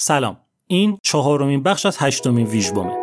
سلام. این چهارمین بخش از هشتمین ویژبومه.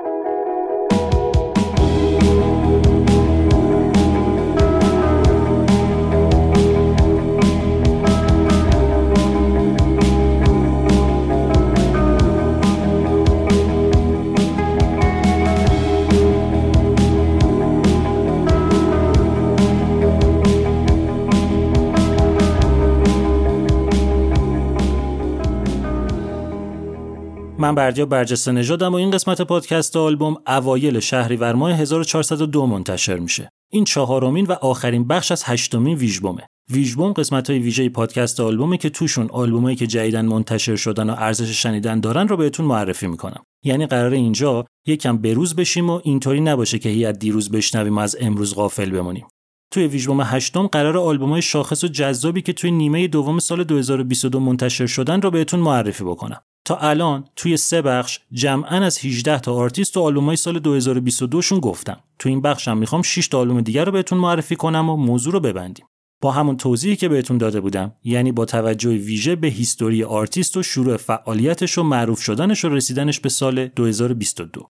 من بردیا برجسته نژادم و این قسمت پادکست آلبوم اوایل شهریور ماه 1402 منتشر میشه. این چهارمین و آخرین بخش از هشتمین ویژبومه. ویژبوم قسمت های ویژه پادکست آلبومه که توشون آلبومایی که جدیدن منتشر شدن و ارزش شنیدن دارن رو بهتون معرفی می‌کنم. یعنی قراره اینجا یکم بروز بشیم و اینطوری نباشه که هی دیروز بشنویم از امروز غافل بمونیم. توی ویژبوم هشتم قراره آلبومای شاخص و جذابی که توی نیمه دوم سال 2022 منتشر شدن رو بهتون معرفی بکنم. تا الان توی سه بخش جمعا از 18 تا آرتیست و آلبومای سال 2022 شون گفتم. تو این بخشم می‌خوام 6 تا آلبوم دیگر رو بهتون معرفی کنم و موضوع رو ببندیم. با همون توضیحی که بهتون داده بودم یعنی با توجه ویژه به history آرتیست و شروع فعالیتش و معروف شدنش و رسیدنش به سال 2022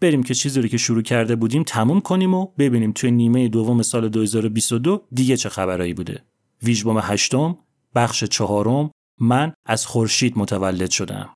بریم که چیزی رو که شروع کرده بودیم تموم کنیم و ببینیم توی نیمه دوم سال 2022 دیگه چه خبرایی بوده ویژبوم هشتم بخش چهارم من از خورشید متولد شدم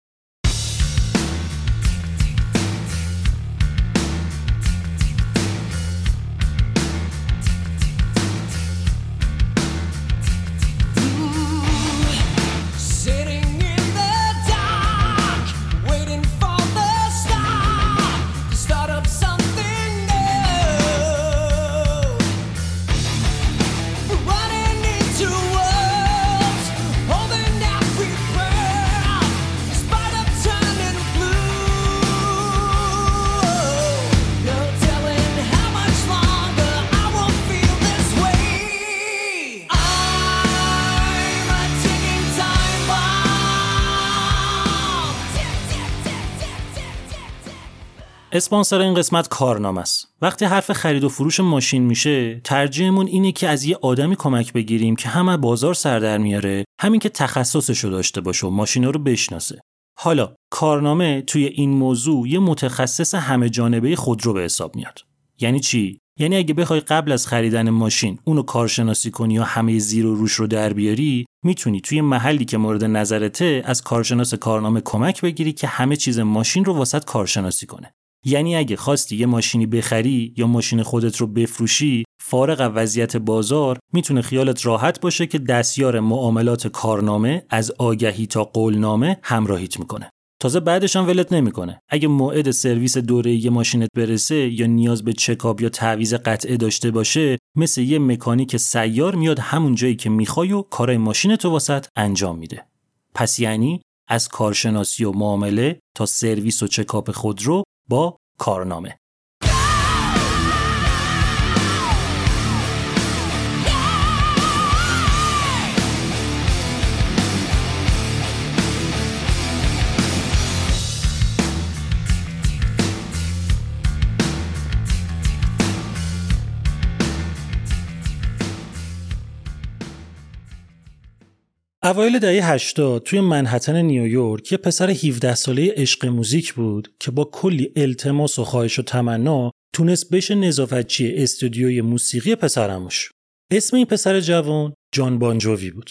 اسپانسر این قسمت کارنامه است. وقتی حرف خرید و فروش ماشین میشه، ترجیحمون اینه که از یه آدمی کمک بگیریم که همه بازار سر در میاره، همین که تخصصش رو داشته باشه و ماشینا رو بشناسه. حالا کارنامه توی این موضوع یه متخصص همه جانبه خودرو به حساب میاد. یعنی چی؟ یعنی اگه بخوای قبل از خریدن ماشین اونو کارشناسی کنی یا همه زیر و روش رو در بیاری می‌تونی توی محلی که مورد نظرته از کارشناس کارنامه کمک بگیری که همه چیز ماشین رو واسط کارشناسی کنه یعنی اگه خواستی یه ماشینی بخری یا ماشین خودت رو بفروشی فارغ از وضعیت بازار می‌تونه خیالت راحت باشه که دستیار معاملات کارنامه از آگهی تا قولنامه همراهیت می‌کنه. تازه بعدش هم ولت نمی‌کنه. اگه موعد سرویس دوره یه ماشینت برسه یا نیاز به چکاب یا تعویض قطعه داشته باشه مثل یه مکانیک سیار میاد همون جایی که می‌خوای و کارای ماشینت واسط انجام میده. پس یعنی از کارشناسی و معامله تا سرویس و چکاپ خودرو با کارنامه. اوایل دهه 80 توی منحتن نیویورک یه پسر 17 ساله عشق موزیک بود که با کلی التماس و خواهش و تمنا تونست بشه نظافتچی استودیوی موسیقی پسرموش. اسم این پسر جوان جان بانجووی بود.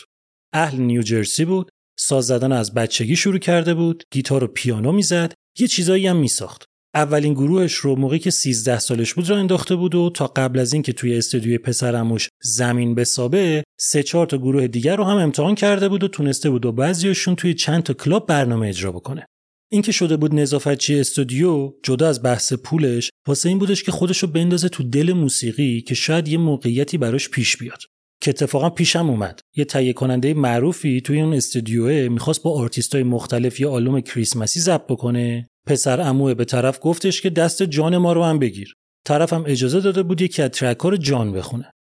اهل نیوجرسی بود، ساز زدن از بچگی شروع کرده بود، گیتار و پیانو می‌زد، یه چیزایی هم میساخت. اولین گروهش رو موقعی که 13 سالش بود را انداخته بود و تا قبل از اینکه توی استودیوی پسرموش زمین بسابه سه چهار تا گروه دیگر رو هم امتحان کرده بود و تونسته بود و بعضیشون توی چند تا کلاب برنامه اجرا بکنه. اینکه شده بود نظافتچی استودیو جدا از بحث پولش واسه این بودش که خودش رو بندازه تو دل موسیقی که شاید یه موقعیتی براش پیش بیاد. که اتفاقا پیشم اومد. یه تهیه کننده معروفی توی اون استودیوه می‌خواست با آرتیستای مختلف یه آلبوم کریسمسی ضبط بکنه. پسر عموه به طرف گفتش که دست جان ما رو هم بگیر. طرفم اجازه داده بود یکی از ترکار جان بخونه.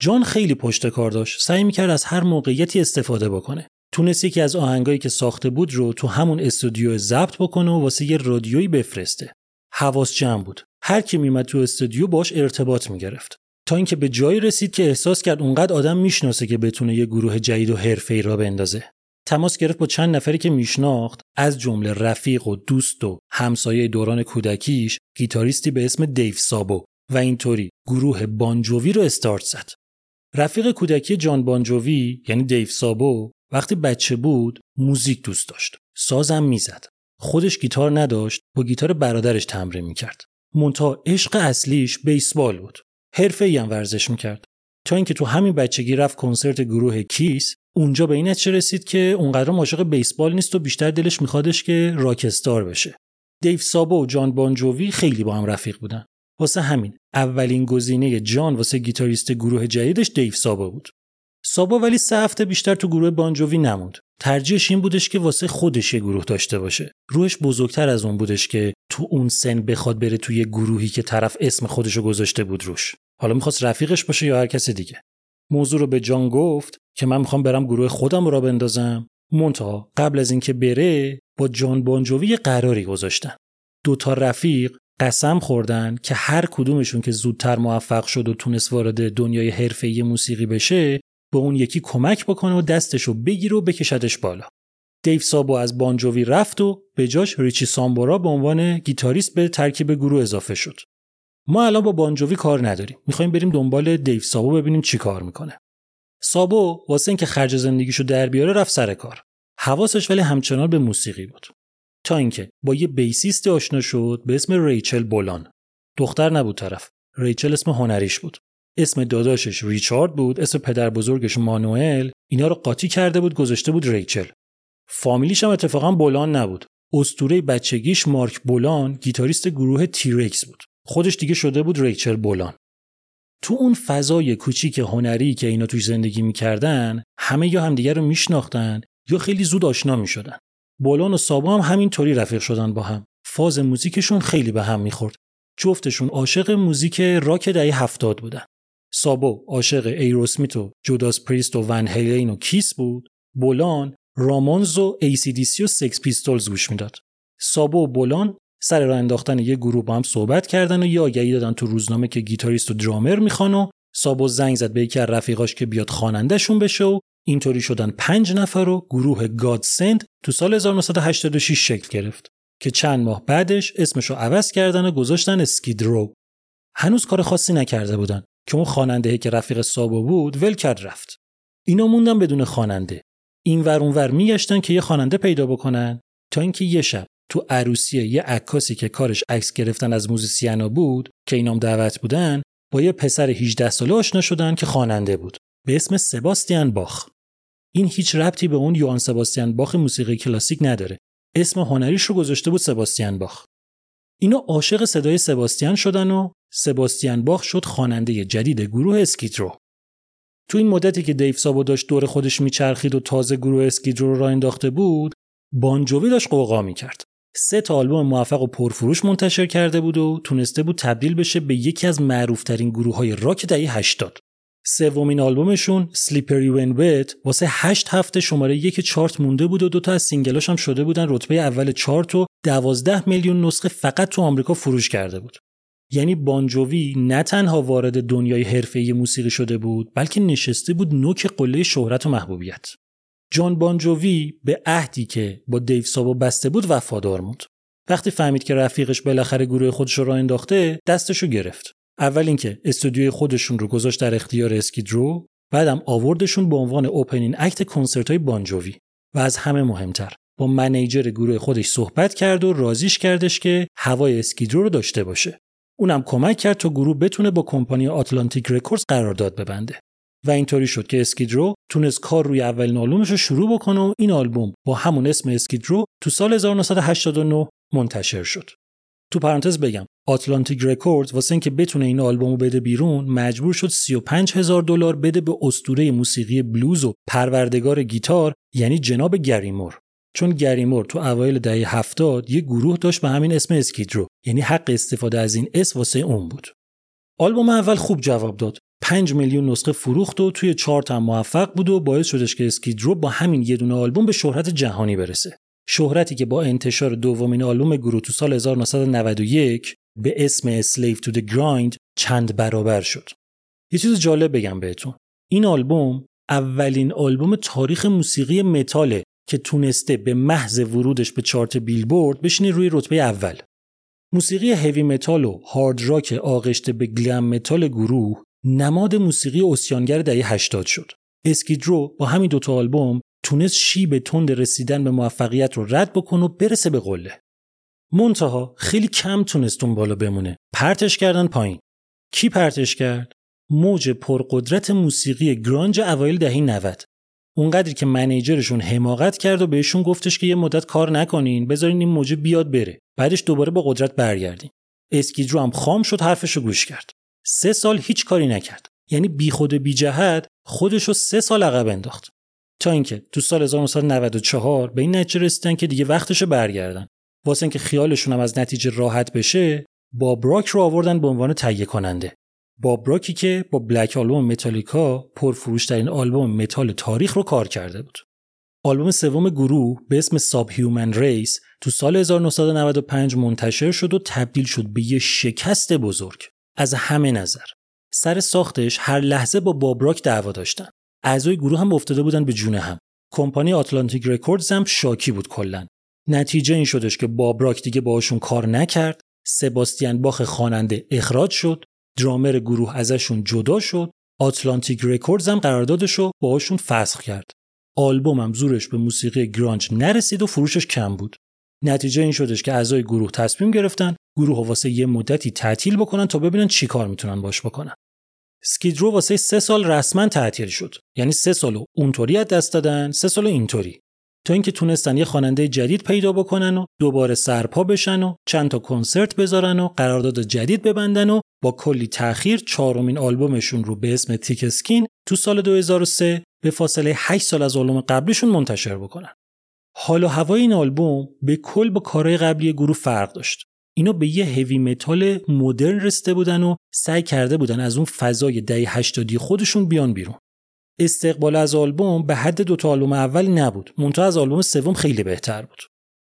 جان خیلی پشت کار داشت. سعی می‌کرد از هر موقعیتی استفاده بکنه. تونست یکی از آهنگایی که ساخته بود رو تو همون استودیو ضبط بکنه و واسه یه رادیویی بفرسته. حواس جمع بود. هر کی میمد تو استودیو باش ارتباط می‌گرفت. تا اینکه به جایی رسید که احساس کرد اونقدر آدم می‌شناسه که بتونه یه گروه جدید و حرفه‌ای را بندازه. تماس گرفت با چند نفری که میشناخت. از جمله رفیق و دوست و همسایه دوران کودکیش گیتاریستی به اسم دیو سابو و اینطوری گروه بانجووی رو استارت زد. رفیق کودکی جان بانجووی یعنی دیو سابو وقتی بچه بود موزیک دوست داشت. سازم می‌زد. خودش گیتار نداشت با گیتار برادرش تمرین می‌کرد. مونتا عشق اصلیش بیسبال بود. حرفه ای هم ورزش می‌کرد. تا اینکه تو همین بچگی رفت کنسرت گروه کیس اونجا به این نتیجه رسید که اونقدر عاشق بیسبال نیست و بیشتر دلش میخوادش که راکستار بشه. دیو سابو و جان بانجووی خیلی با هم رفیق بودن. واسه همین اولین گزینه جان واسه گیتاریست گروه جدیدش دیو سابو بود. سابا ولی سه هفته بیشتر تو گروه بانجووی نموند. ترجیحش این بودش که واسه خودش یه گروه داشته باشه. روحش بزرگتر از اون بودش که تو اون سن بخواد بره توی گروهی که طرف اسم خودشو گذاشته بود روش. حالا می‌خواست رفیقش باشه یا هر کس دیگه موضوع رو به جان گفت که من می‌خوام برم گروه خودم را بندازم مونتا قبل از اینکه بره با جان بانجووی قراری گذاشتن دو تا رفیق قسم خوردن که هر کدومشون که زودتر موفق شد و تونست وارد دنیای حرفه‌ای موسیقی بشه به اون یکی کمک بکنه و دستشو بگیره و بکشدش بالا. دیو سابو از بانجووی رفت و به جاش ریچی سامبورا به عنوان گیتاریست به ترکیب گروه اضافه شد. ما الان با بانجووی کار نداریم. می‌خوایم بریم دنبال دیو سابو ببینیم چی کار می‌کنه. سابو واسه اینکه خرج زندگیشو در بیاره رفت سر کار. حواسش ولی همچنان به موسیقی بود. تا اینکه با یه بیسیست آشنا شد به اسم ریچل بولان. دختر نبود طرف. ریچل اسم هنریش بود. اسم داداشش ریچارد بود اسم پدر بزرگش مانوئل اینا رو قاطی کرده بود گذاشته بود ریچل فامیلیش هم اتفاقا بولان نبود استوره بچگیش مارک بولان گیتاریست گروه تیرکس بود خودش دیگه شده بود ریچل بولان. تو اون فضای کوچیک هنری که اینا توش زندگی می‌کردن همه یا همدیگه رو میشناختن یا خیلی زود آشنا می‌شدن. بولان و سابا هم همینطوری رفیق شدن با هم. فاز موزیکشون خیلی به هم می‌خورد. جفتشون عاشق موزیک راک دهه هفتاد بودن. سابو عاشق Aerosmith و Judas Priest و Van Halen و Kiss بود. بولان Ramones و ACDC و Sex Pistols گوش می‌داد. سابو و بولان سر راه انداختن یه گروه با هم صحبت کردن و یه آگهی دادن تو روزنامه که گیتاریست و درامر می‌خوان و سابو زنگ زد به یکی از رفیقاش که بیاد خوانندهشون بشه و اینطوری شدن پنج نفر و گروه گاد سند تو سال 1986 شکل گرفت که چند ماه بعدش اسمشو عوض کردن و گذاشتن اسکیدرو هنوز کار خاصی نکرده بودن که اون خواننده که رفیق سابو بود ول کرد رفت. اینا موندن بدون خواننده. این ور ور میگشتن که یه خواننده پیدا بکنن تا اینکه یه شب تو عروسی یه عکاسی که کارش عکس گرفتن از موزیسینا بود که اینام دعوت بودن با یه پسر 18 ساله آشنا شدن که خواننده بود به اسم سباستیان باخ این هیچ ربطی به اون یوان سباستیان باخ موسیقی کلاسیک نداره اسم هنریش رو گذاشته بود سباستیان باخ اینا عاشق صدای سباستیان شدن و سباستیان باخ شد خواننده جدید گروه اسکیدرو. تو این مدتی که دیو سابو داشت دور خودش میچرخید و تازه گروه اسکیدرو رو را انداخته بود، بانجووی داشت قوقا می‌کرد. سه تا آلبوم موفق و پرفروش منتشر کرده بود و تونسته بود تبدیل بشه به یکی از معروفترین گروه های راک دهه 80. سومین آلبومشون Slippery When Wet واسه هشت هفته شماره یک چارت مونده بود و دوتا از single اش هم شده بودن رتبه اول چارت و دوازده میلیون نسخه فقط تو آمریکا فروش کرده بود. یعنی Bon Jovi نه تنها وارد دنیای حرفه‌ای موسیقی شده بود بلکه نشسته بود نوک قله شهرت و محبوبیت. جان Bon Jovi به عهدی که با دیو سابو بسته بود وفادار موند. وقتی فهمید که رفیقش بالاخره گروه خودش رو راه انداخته دستشو گرفت. اول اینکه استودیوی خودشون رو گذاشت در اختیار Skid Row بعدم آوردشون به عنوان opening act کنسرت های Bon Jovi و از همه مهمتر با manager گروه خودش صحبت کرد و راضیش کردش که هوای Skid Row رو داشته باشه اونم کمک کرد تا گروه بتونه با کمپانی Atlantic Records قرارداد ببنده و اینطوری شد که Skid Row تونست کار روی اولین آلبومش رو شروع بکنه و این آلبوم با همون اسم Skid Row تو سال 1989 منتشر شد. تو پرانتز بگم Atlantic Records واسه اینکه بتونه این آلبومو بده بیرون مجبور شد 35 هزار دلار بده به اسطوره موسیقی بلوز و پروردگار گیتار یعنی جناب Gary Moore چون Gary Moore تو اوایل دهه هفتاد یه گروه داشت به همین اسم Skid Row یعنی حق استفاده از این اسم واسه اون بود. آلبوم اول خوب جواب داد. 5 میلیون نسخه فروخت و توی چارت هم موفق بود و باعث شدش که Skid Row با همین یه دونه آلبوم به شهرت جهانی برسه شهرتی که با انتشار دومین آلبوم گروه تو سال 1991 به اسم Slave to the Grind چند برابر شد. یه چیز جالب بگم بهتون. این آلبوم اولین آلبوم تاریخ موسیقی متاله که تونسته به محض ورودش به چارت بیلبورد بشینه روی رتبه اول. موسیقی heavy metal و hard rock آغشته به glam metal گروه نماد موسیقی عصیانگر دهه 80 شد. اسکیدرو با همین دوتا آلبوم تونست شیب تند رسیدن به موفقیت رو رد بکنه و برسه به قله. منتها خیلی کم تونست اون بالا بمونه. پرتش کردن پایین. کی پرتش کرد؟ موج پرقدرت موسیقی گرانج اوایل دهه 90. اونقدری که منیجرشون حماقت کرد و بهشون گفتش که یه مدت کار نکنین بذارین این موجه بیاد بره بعدش دوباره با قدرت برگردین اسکیدرو هم خام شد حرفشو گوش کرد سه سال هیچ کاری نکرد. یعنی بی خود بی جهت خودشو سه سال عقب انداخت. تا اینکه تو سال 1994 به این نتیجه رسیدن که دیگه وقتشه برگردن. واسه اینکه خیالشون هم از نتیجه راحت بشه باب راک رو آوردن به عنوان تهیه کننده. باب راکی که با Black Album متالیکا پرفروشترین آلبوم متال تاریخ رو کار کرده بود. آلبوم سوم گروه به اسم Subhuman Race تو سال 1995 منتشر شد و تبدیل شد به یه شکست بزرگ. از همه نظر. سر ساختش هر لحظه با باب راک دعوا داشتن. اعضای گروه هم افتاده بودن به جون هم. کمپانی Atlantic Records هم شاکی بود کلا. نتیجه این شدش که باب راک دیگه باهاشون کار نکرد سباستیان باخ خواننده اخراج شد درامر گروه ازشون جدا شد Atlantic Records هم قراردادش رو باهاشون فسخ کرد. آلبوم هم زورش به موسیقی grunge نرسید و فروشش کم بود. نتیجه این شدش که اعضای گروه تصمیم گرفتن گروه واسه یه مدتی تعطیل بکنن تا ببینن چی کار می‌تونن باش بکنن. سکیدرو واسه سه سال رسما تعطیل شد. یعنی سه سال اونطوری از دست دادن سه سال اینطوری. تا اینکه تونستن یه خواننده جدید پیدا بکنن و دوباره سرپا بشن و چند تا کنسرت بذارن و قرارداد جدید ببندن و با کلی تأخیر چهارمین آلبومشون رو به اسم تیک اسکین تو سال 2003 به فاصله 8 سال از آلبوم قبلیشون منتشر بکنن. حال و هوای این آلبوم به کل با کارهای قبلی گروه فرق داشت. اینا به یه heavy metal مدرن رسیده بودن و سعی کرده بودن از اون فضای دهه 80 خودشون بیان بیرون. استقبال از آلبوم به حد دوتا آلبوم اول نبود. منتها از آلبوم سوم خیلی بهتر بود.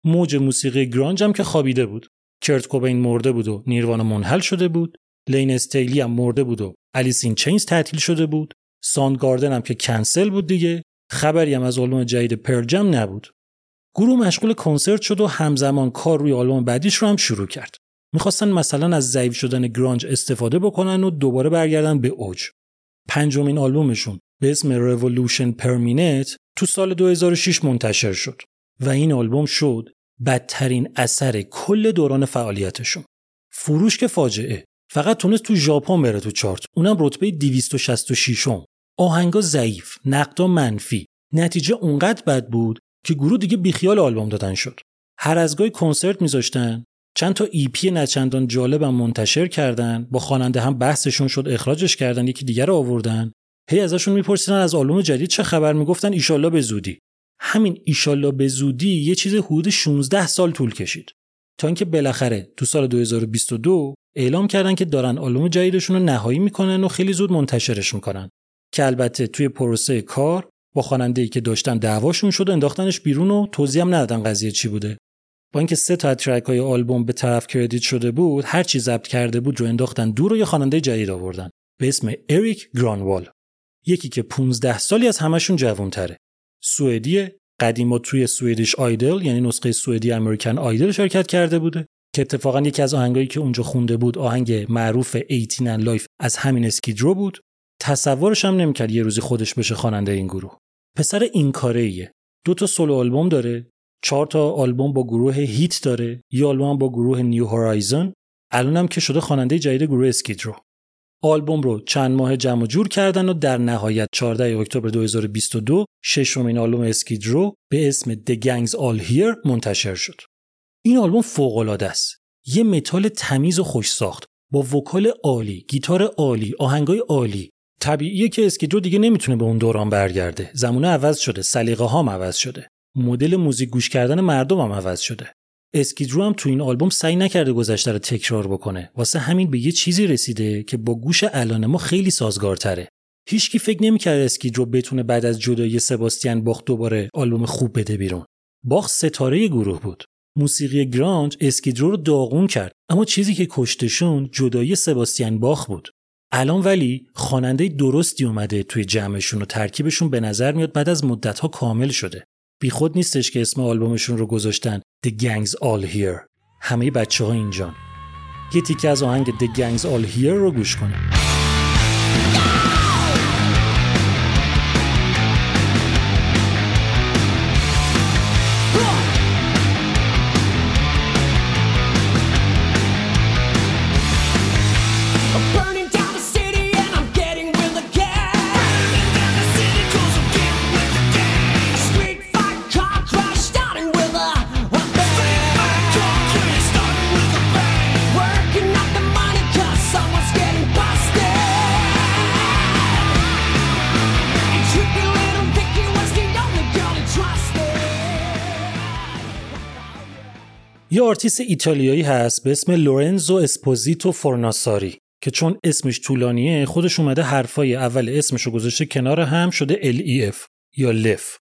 موج موسیقی grunge هم که خوابیده بود. کرت کوبین مرده بود و نیروانا منحل شده بود. لین استیلی هم مرده بود و Alice in Chains تعطیل شده بود. ساند گاردن هم که کنسل بود دیگه. خبری هم از آلبوم جدید پرجم نبود. گروه مشغول کنسرت شد و همزمان کار روی آلبوم بعدیش رو هم شروع کرد می‌خواستن مثلا از ضعیف شدن گرانج استفاده بکنن و دوباره برگردن به اوج پنجمین آلبومشون به اسم Revolution Per Minute تو سال 2006 منتشر شد و این آلبوم شد بدترین اثر کل دوران فعالیتشون. فروش که فاجعه. فقط تونست تو ژاپن بره تو چارت. اونم رتبه 266 م. آهنگا ضعیف، نقدا منفی. نتیجه اونقدر بد بود که گروه دیگه بیخیال آلبوم دادن شد. هر از گاهی کنسرت میذاشتن. چند تا ایپی نچندان جالبم منتشر کردن. با خواننده هم بحثشون شد اخراجش کردن یکی دیگر رو آوردن. هی ازشون میپرسیدن از آلبوم جدید چه خبر؟ می‌گفتن ایشالله به زودی. همین ایشالله به زودی یه چیز حدود 16 سال طول کشید. تا اینکه بالاخره تو سال 2022 اعلام کردن که دارن آلبوم جدیدشون رو نهایی می‌کنن و خیلی زود منتشرش می‌کنن. که البته توی پروسه کار با خواننده که داشتن دعواشون شد انداختنش بیرون و توضیح هم ندادن قضیه چی بوده. با اینکه سه تا ترک های آلبوم به طرف کردیت شده بود هر چی ضبط کرده بود رو انداختن دور و یه خواننده جدید آوردن به اسم اریک گرانوال. یکی که 15 سالی از همشون جوانتره. سوئدی قدیما توی Swedish Idol یعنی نسخه سوئدی American Idol شرکت کرده بوده که اتفاقا یکی از آهنگایی که اونجا خونده بود آهنگ معروف 18 and Life از همین Skid Row بود. تصورش هم نمی‌کرد یه روزی خودش بشه خواننده این گروه. پسر این کاره ایه دو تا سولو آلبوم داره چهار تا آلبوم با گروه H.E.A.T داره یه آلبوم با گروه New Horizon الانم که شده خواننده جدید گروه Skid Row آلبوم رو چند ماه جمع جور کردن و در نهایت 14 اکتبر 2022 ششمین آلبوم Skid Row به اسم The Gangs All Here منتشر شد. این آلبوم فوق العاده است. یه متال تمیز و خوش ساخت با vocal عالی، گیتار عالی، آهنگای عالی. طبیعیه که Skid Row دیگه نمی‌تونه به اون دوران برگرده. زمونه عوض شده، سلیقه هم عوض شده. مدل موزیک گوش کردن مردم هم عوض شده. Skid Row هم تو این آلبوم سعی نکرده گذشته رو تکرار بکنه. واسه همین به یه چیزی رسیده که با گوش الان ما خیلی سازگارتره. هیچکی فکر نمی‌کرد Skid Row بتونه بعد از جدایی سباستیان باخ دوباره آلبوم خوب بده بیرون. باخ ستاره گروه بود. موسیقی گرانج اسکیدرو رو داغون کرد اما چیزی که کشتشون جدایی سباستیان باخ بود. الان ولی خواننده درستی اومده توی جمعشون و ترکیبشون به نظر میاد بعد از مدتها کامل شده. بیخود نیستش که اسم آلبومشون رو گذاشتن The Gangs All Here. همه بچه ها اینجان. یه تیکه از آهنگ The Gangs All Here رو گوش کنیم. یه آرتیست ایتالیایی هست به اسم لورنزو اسپوزیتو فورناساری که چون اسمش طولانیه خودش اومده حرفای اول اسمش رو گذاشته کنار هم شده L-E-F یا لف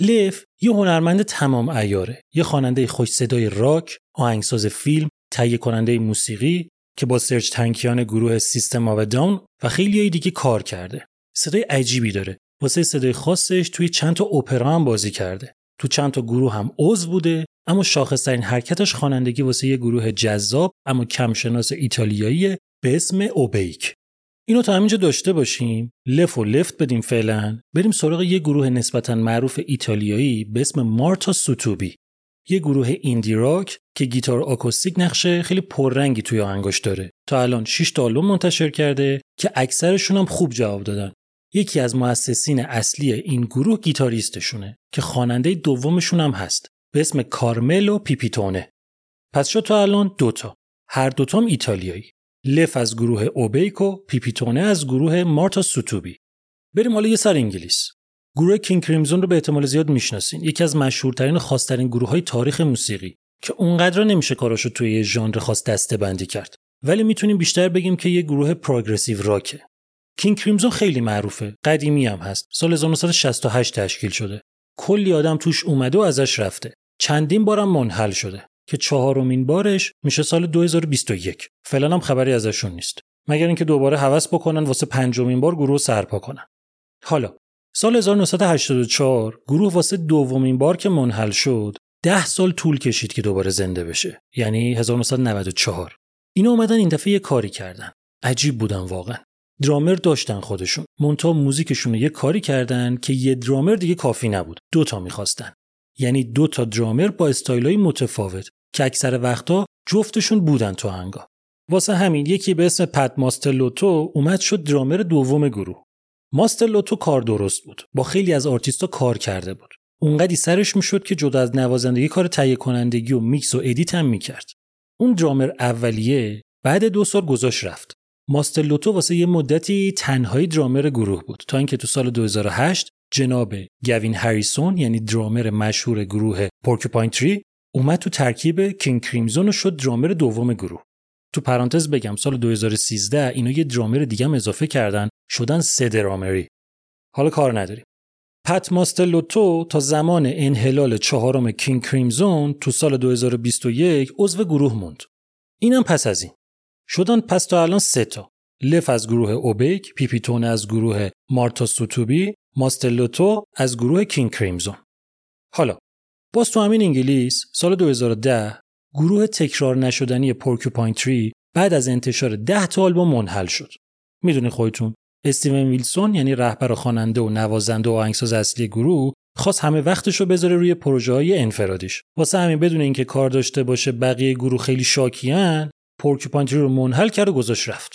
لف یه هنرمند تمام عیاره یه خواننده خوش صدای راک آهنگساز فیلم تهیه کننده موسیقی که با سرژ تانکیان گروه System of a Down و خیلی دیگه کار کرده. صدای عجیبی داره. واسه صدای خاصش توی چند تا اپرا هم بازی کرده. تو چند تا گروه هم عضو بوده اما شاخصترین حرکتش خوانندگی واسه یه گروه جذاب اما کمشناس ایتالیایی به اسم اوبیک. اینو تا همینجا داشته باشیم لف و لفت بدیم فعلا بریم سراغ یه گروه نسبتا معروف ایتالیایی به اسم مارتا سوتوبی. یه گروه ایندی راک که گیتار آکوستیک نقشه خیلی پررنگی توی آهنگاش داره. تا الان 6 تا آلبوم منتشر کرده که اکثرشون هم خوب جواب دادن. یکی از مؤسسین اصلی این گروه گیتاریستشونه که خواننده دومشون هم هست. به اسم کارملو پیپیتونه. پس شد تو الان دوتا هر دوتام ایتالیایی. لف از گروه اوبیکو پیپیتونه از گروه مارتا سوتوبی. بریم حالا یه سر انگلیس. گروه کینگ کریمزون رو به احتمال زیاد می‌شناسین. یکی از مشهورترین و خاصترین گروه های تاریخ موسیقی که اونقدر نمیشه کاراشو توی یه ژانر خاص دسته بندی کرد. ولی می‌تونیم بیشتر بگیم که یه گروه پروگرسیو راکه. کینگ کریمزون خیلی معروفه. قدیمی هم هست. سال 1968 تشکیل شده. کلی آدم توش اومده و ازش رفته. چندین بارم منحل شده که چهارمین بارش میشه سال 2021 فعلا هم خبری ازشون نیست. مگر اینکه دوباره هوس بکنن واسه پنجمین بار گروه سرپا کنن. حالا سال 1984 گروه واسه دومین بار که منحل شد ده سال طول کشید که دوباره زنده بشه. یعنی 1994 اینا اومدن این دفعه یه کاری کردن. عجیب بودن واقعا. درامر داشتن خودشون. مونتا موزیکشون یه کاری کردن که یه درامر دیگه کافی نبود. دوتا می‌خواستن. یعنی دو تا درامر با استایلای متفاوت که اکثر وقتا جفتشون بودن تو هنگا واسه همین یکی به اسم پد ماستلوتو اومد شد درامر دوم گروه. ماستلوتو کار درست بود. با خیلی از آرتیستا کار کرده بود. اونقدی سرش می‌شد که جدا از نوازندگی کار تهیه کنندگی و میکس و edit هم می‌کرد. اون درامر اولیه بعد دو سال گذاشت رفت. ماستلوتو واسه یه مدتی تنهایی درامر گروه بود تا اینکه تو سال 2008 جناب گوین هریسون یعنی درامر مشهور گروه Porcupine Tree اومد تو ترکیب King Crimson و شد درامر دوم گروه. تو پرانتز بگم سال 2013 اینا یه درامر دیگه هم اضافه کردن شدن سه درامری. حالا کار نداریم. پت ماستلوتو تا زمان انحلال چهارم King Crimson تو سال 2021 عضو گروه موند. اینم پس از این. شدن پس تا الان سه تا. لف از گروه Obake پیپیتونه از گروه Marta Sui Tubi ماستلوتو از گروه King Crimson. حالا باز تو همین انگلیس سال 2010 گروه تکرار نشدنی Porcupine Tree بعد از انتشار 10 تا آلبوم منحل شد. می‌دونی خودتون استیون ویلسون یعنی رهبر خواننده و نوازنده و آهنگساز اصلی گروه خواست همه وقتش رو بذاره روی پروژه های انفرادیش. واسه همین بدون اینکه کار داشته باشه بقیه گروه خیلی شاکیان پورکوپاین تری رو منحل کرد و گذاشت رفت.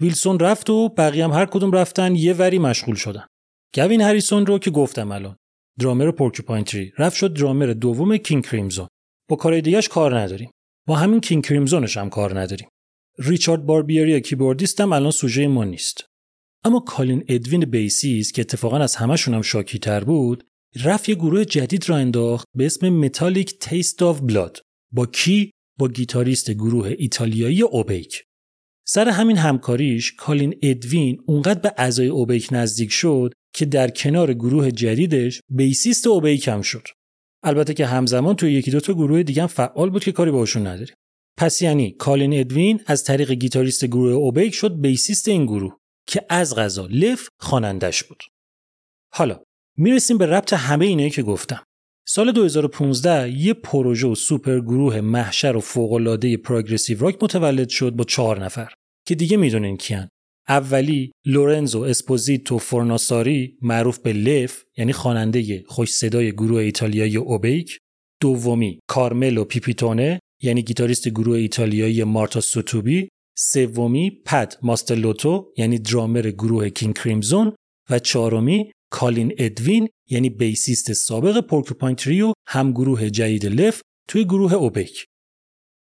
ویلسون رفت و بقیه هم هر کدوم رفتن یه وری مشغول شدن. گوین هریسون رو که گفتم الان. درامر پورکوپاین تری رفت شد درامر دوم کینگ کریمزون. با کارهای دیگهش کار نداریم. با همین King Crimson ش هم کار نداریم. ریچارد باربیری keyboardist هم الان سوژه ما نیست. اما کالین ادوین bassist که اتفاقا از همشون هم شاکی تر بود رفت یه گروه جدید راه انداخت به اسم Metallic Taste of Blood با کی؟ با گیتاریست گروه ایتالیایی Obake. سر همین همکاریش کالین ادوین اونقدر به اعضای Obake نزدیک شد که در کنار گروه جدیدش bassist Obake هم شد. البته که همزمان توی یکی دو تا گروه دیگه هم فعال بود که کاری باشون نداریم. پس یعنی کالین ادوین از طریق گیتاریست گروه Obake شد bassist این گروه که از قضا لف خوانندش بود. حالا می‌رسیم به ربط همه اینایی که گفتم. سال 2015 یه پروژه و سوپر گروه محشر و فوقالعاده progressive rock متولد شد با چهار نفر که دیگه می‌دونین کیان. اولی لورنزو اسپوزیتو فورناساری معروف به لف یعنی خواننده خوش صدای گروه ایتالیایی Obake. دومی کارملو پیپیتونه یعنی گیتاریست گروه ایتالیایی Marta Sui Tubi. سومی پت ماستلوتو یعنی درامر گروه King Crimson. و چهارمی کالین ادوین یعنی bassist سابق Porcupine Tree و هم گروه جدید لف توی گروه Obake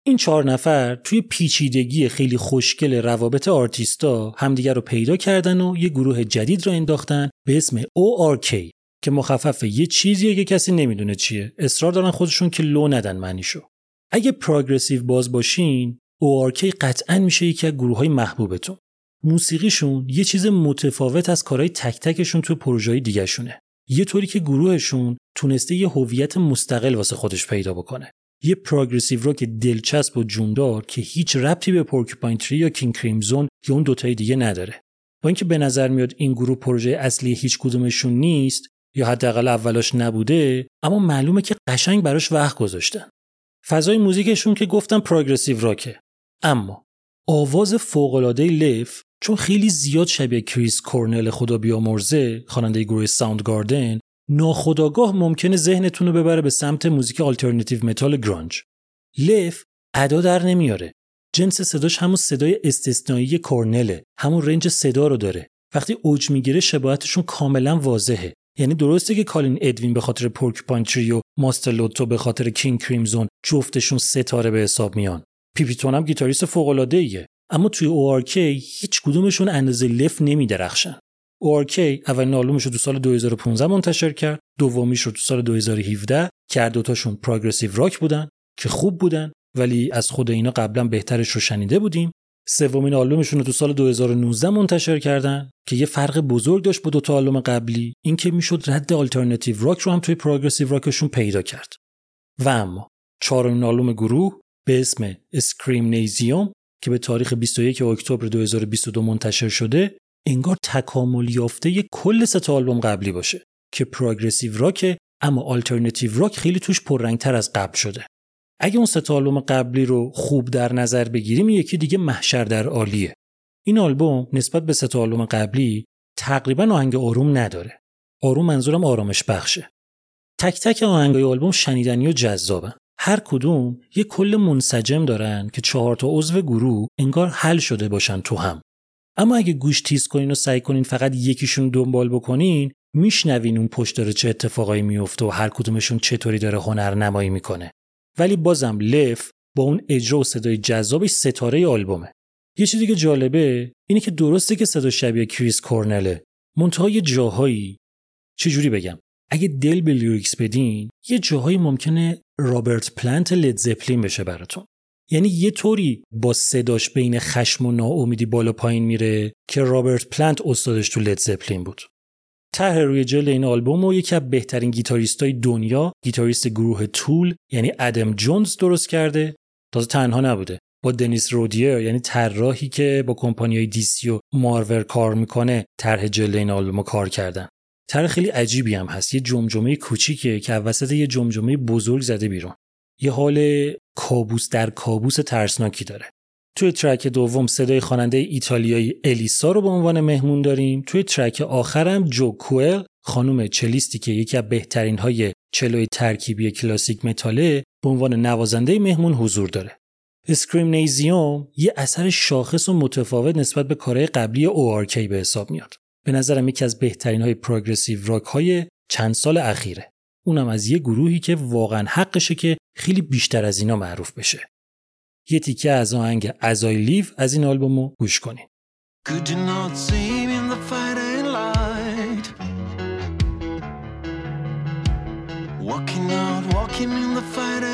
این چهار نفر توی پیچیدگی خیلی خوشگل روابط آرتیستا همدیگر رو پیدا کردن و یه گروه جدید رو انداختن به اسم ORK که مخفف یه چیزیه که کسی نمی‌دونه چیه. اصرار دارن خودشون که لو ندن معنیشو. اگه پروگرسیو باز باشین ORK قطعا میشه یکی از گروه های محبوبتون. موسیقیشون یه چیز متفاوت از کارهای تک تکشون تو پروژه‌های دیگه شونه. یه طوری که گروهشون تونسته یه هویت مستقل واسه خودش پیدا بکنه. یه پروگرسیو راک دلچسب و جوندار که هیچ ربطی به پورکوپاین تری یا کینگ کریمزون یا اون دوتای دیگه نداره. با اینکه به نظر میاد این گروه پروژه اصلی هیچ کدومشون نیست یا حداقل اولاش نبوده اما معلومه که قشنگ براش وقت گذاشتن. فضای موزیکشون که گفتم progressive rock ـه اما آواز فوق‌العاده لف چون خیلی زیاد شبیه کریس کورنل خدا بیامرزه خواننده گروه Soundgarden ناخودآگاه ممکنه ذهنتون رو ببره به سمت موزیک alternative metal grunge. لف ادا در نمیاره. جنس صداش همون صدای استثنایی کورنله همون رنج صدا رو داره. وقتی اوج می‌گیره شباهتشون کاملا واضحه. یعنی درسته که کالین ادوین به خاطر Porcupine Tree و ماستلوتو به خاطر King Crimson جفتشون ستاره به حساب میان. پیپیتون هم گیتاریست فوق العاده ایه اما توی ORK هیچ کدومشون اندازه لف نمی درخشن. ORK اولین آلبومش رو تو سال 2015 منتشر کرد، دومیش رو تو سال 2017 که هر دوتاشون progressive rock بودن که خوب بودن ولی از خود اینا قبلا بهترش رو شنیده بودیم. سومین آلبومشون رو تو سال 2019 منتشر کردن که یه فرق بزرگ داشت با دو تا آلبوم قبلی اینکه می‌شد رد alternative rock رو هم توی progressive rock شون پیدا کرد. و اما چهارمین آلبوم گروه به اسم Screamnasium که به تاریخ 21 اکتبر 2022 منتشر شده انگار تکامل یافته کل سه آلبوم قبلی باشه که پروگرسیو راک اما آلترناتیو راک خیلی توش پررنگتر از قبل شده. اگه اون سه آلبوم قبلی رو خوب در نظر بگیریم یکی دیگه محشر در عالیه. این آلبوم نسبت به سه آلبوم قبلی تقریبا آهنگ آروم نداره. آروم منظورم آرامش بخشه. تک تک آهنگای آلبوم شنیدنی و جذابن. هر کدوم یه کل منسجم دارن که چهار تا عضو گروه انگار حل شده باشن تو هم. اما اگه گوش تیز کنین و سعی کنین فقط یکیشون دنبال بکنین میشنوین اون پشت داره چه اتفاقایی میفته و هر کدومشون چطوری داره هنر نمایی می‌کنه. ولی بازم لف با اون اجرا و صدای جذابش ستاره آلبومه. یه چیزی که جالبه اینه که درسته که صدا شبیه کریس کورنله. منتها یه جاهایی چجوری بگم؟ اگه دل به lyrics بدین یه جاهایی ممکنه رابرت پلنت Led Zeppelin بشه براتون. یعنی یه طوری با صداش بین خشم و ناامیدی بالا پایین میره که رابرت پلنت استادش تو Led Zeppelin بود. طرح روی جلد این آلبومو یکی از بهترین گیتاریستای دنیا گیتاریست گروه Tool یعنی ادم جونز درست کرده. تازه تنها نبوده. با دنیس رودیر یعنی طراحی که با کمپانیای DC و مارور کار می‌کنه طرح جلد این آلبوم کار کردن. طرح خیلی عجیبی هم هست. یه جمجمه کوچیکه که وسط یه جمجمه بزرگ زده بیرون. یه حال کابوس در کابوس ترسناکی داره. توی ترک دوم صدای خواننده ایتالیایی الیسا رو به عنوان مهمون داریم. توی ترک آخرم جو کوئل خانم چلیستی که یکی از بهترین های چلوی ترکیبی کلاسیک متاله به عنوان نوازنده مهمون حضور داره. Screamnasium یه اثر شاخص و متفاوت نسبت به کارهای قبلی ORK به حساب میاد. به نظرم یکی از بهترین های progressive rock های چند سال اخیره. اونم از یه گروهی که واقعا حقشه که خیلی بیشتر از اینا معروف بشه. یه تیکه از آهنگ از آی لیو از این آلبوم رو گوش کنین. Walking out, walking in the fighting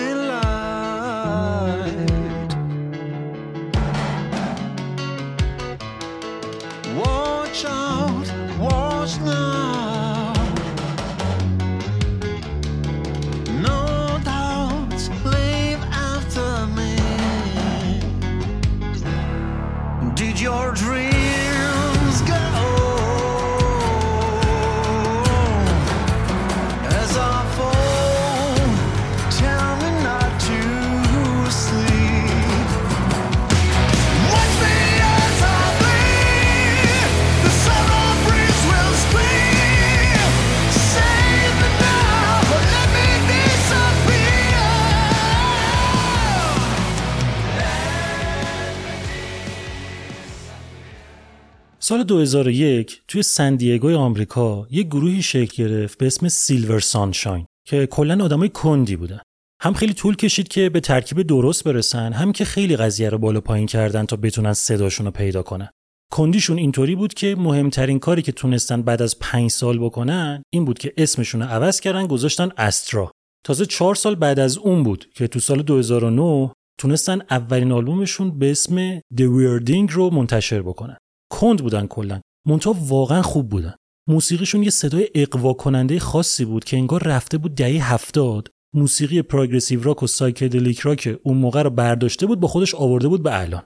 سال 2001 توی سندیگوی آمریکا یه گروهی شکل گرفت به اسم سیلور سانشاین که کلا آدمای کندی بودن. هم خیلی طول کشید که به ترکیب درست برسن هم که خیلی قضیه رو بالا پایین کردن تا بتونن صداشون رو پیدا کنن. کندیشون اینطوری بود که مهمترین کاری که تونستن بعد از پنج سال بکنن این بود که اسمشون رو عوض کردن گذاشتن استرا. تازه چهار سال بعد از اون بود که تو سال 2009 تونستن اولین آلبومشون به اسم The Weirding رو منتشر بکنن. کند بودن کلا. منتها واقعا خوب بودن. موسیقیشون یه صدای اغوا کننده خاصی بود که انگار رفته بود دهه هفتاد. موسیقی progressive rock و psychedelic rock اون موقع رو برداشته بود با خودش آورده بود به الان.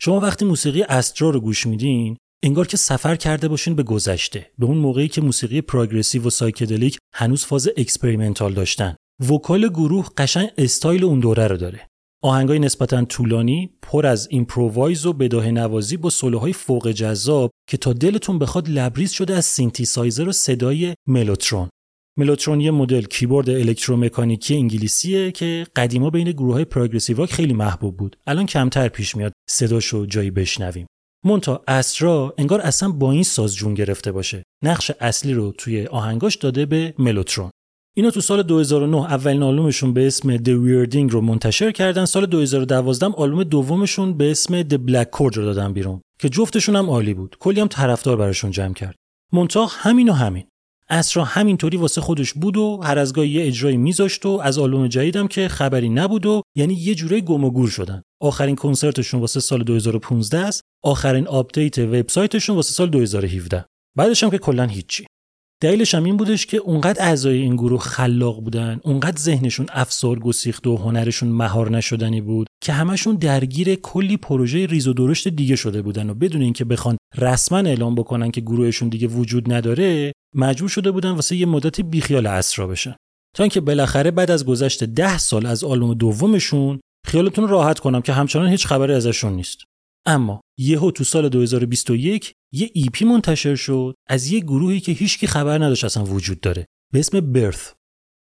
شما وقتی موسیقی Astra رو گوش میدین انگار که سفر کرده باشین به گذشته. به اون موقعی که موسیقی progressive و psychedelic هنوز فاز experimental داشتن. vocal گروه قشنگ استایل اون دوره رو داره. آهنگای نسبتا طولانی پر از improvise و بداهه نوازی با سولوهای فوق جذاب که تا دلتون بخواد لبریز شده از سینتیسایزر و صدای ملوترون. ملوترون یه مدل کیبورد الکترومکانیکی انگلیسیه که قدیما بین گروه های progressive خیلی محبوب بود. الان کمتر پیش میاد. صداشو جایی بشنویم. منتها Astra انگار اصلا با این ساز جون گرفته باشه. نقش اصلی رو توی آهنگاش داده به ملوترون. اینا تو سال 2009 اولین آلبومشون به اسم The Weirding رو منتشر کردن. سال 2012 آلبوم دومشون به اسم The Black Chord رو دادن بیرون که جفتشون هم عالی بود. کلی هم طرفدار براشون جمع کرد. منتها همین و همین. Astra همینطوری واسه خودش بود و هر از گاهی یه اجرایی میذاشت و از آلبوم جدیدم که خبری نبود و یعنی یه جوره گم و گور شدن. آخرین کنسرتشون واسه سال 2015 است. آخرین آپدیت وبسایتشون واسه سال 2017 بعدش هم که کلا هیچی. دلیلش هم این بودش که اونقدر اعضای این گروه خلاق بودن اونقدر ذهنشون افسار گسیخته و هنرشون مهار نشدنی بود که همشون درگیر کلی پروژه ریز و درشت دیگه شده بودن و بدون اینکه بخوان رسما اعلام بکنن که گروهشون دیگه وجود نداره مجبور شده بودن واسه یه مدتی بیخیال اسرا بشن. تا اینکه بالاخره بعد از گذشت ده سال از آلبوم دومشون خیالتون راحت کنم که همچنان هیچ خبری ازشون نیست. اما یهو تو سال 2021 یه EP منتشر شد از یه گروهی که هیچکی خبر نداشت اصلا وجود داره. به اسم Birth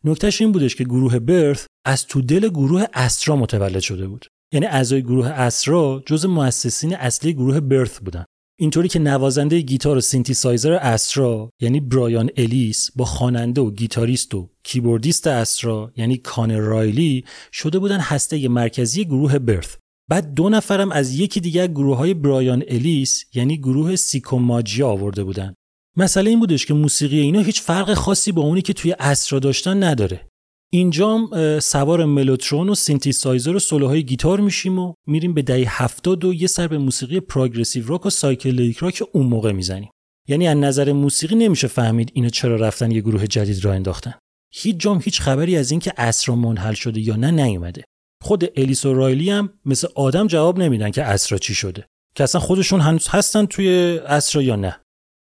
نکتهش این بودش که گروه Birth از تو دل گروه Astra متولد شده بود. یعنی اعضای گروه استرا جز مؤسسین اصلی گروه Birth بودن. اینطوری که نوازنده گیتار و سینتیسایزر Astra یعنی برایان الیس با خواننده و گیتاریست و کیبوردیست Astra یعنی کانر رایلی شده بودن هسته مرکزی گروه Birth بعد دو نفرم از یکی دیگه گروه های برایان الیس یعنی گروه Psicomagia آورده بودن. مسئله این بودش که موسیقی اینا هیچ فرق خاصی با اونی که توی Astra داشتن نداره. اینجام سوار ملوترون و سینتیسایزر و سولوهای گیتار میشیم و میریم به دهه هفتاد و یه سر به موسیقی progressive rock و psychedelic rock اون موقع می‌زنیم. یعنی از نظر موسیقی نمیشه فهمید اینا چرا رفتن یه گروه جدید راه انداختن. هیچ جام هیچ خبری از اینکه اسرا منحل شده یا نه نیومده. خود الیس و رایلی هم مثل آدم جواب نمیدن که اسرا چی شده. که اصلا خودشون هنوز هستن توی اسرا یا نه.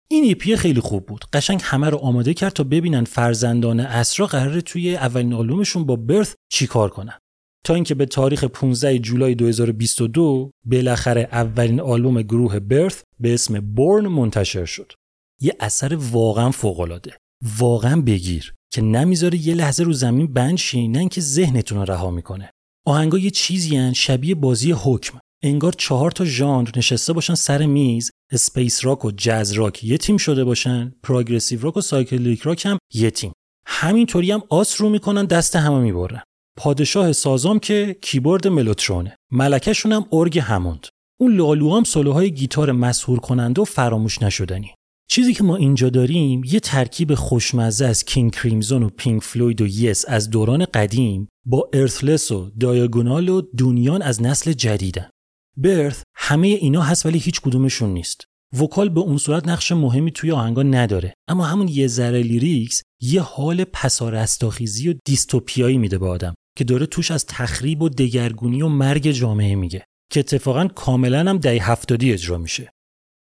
این ایپی خیلی خوب بود. قشنگ همه رو آماده کرد تا ببینن فرزندان اسرا قراره توی اولین آلبومشون با برث چیکار کنن. تا اینکه به تاریخ 15 جولای 2022 بالاخره اولین آلبوم گروه برث به اسم بورن منتشر شد. یه اثر واقعا فوق‌العاده. واقعا بگیر که نمی‌ذاره یه لحظه رو زمین بند شی نه اینکه ذهنتون رو رها می‌کنه. آهنگا یه چیزی هن شبیه بازی حکم. انگار چهار تا ژانر نشسته باشن سر میز. space rock و jazz rock یه تیم شده باشن. progressive rock و psychedelic rock هم یه تیم. همینطوری هم آس رو می‌کنن دست همه می‌برن پادشاه سازام که کیبورد ملوترونه. ملکشون هم ارگ Hammond. اون لالو هم سولوهای گیتار مسهور کننده و فراموش نشدنی. چیزی که ما اینجا داریم یه ترکیب خوشمزه از King Crimson و Pink Floyd و Yes از دوران قدیم. با Earthless و Diagonal و Dungen از نسل جدیدن. Birth همه اینا هست ولی هیچ کدومشون نیست. vocal به اون صورت نقش مهمی توی آهنگا نداره. اما همون یه ذره lyrics یه حال پسارستاخیزی و دیستوپیایی میده به آدم که داره توش از تخریب و دگرگونی و مرگ جامعه میگه که اتفاقا کاملا هم دهه هفتادی اجرا میشه.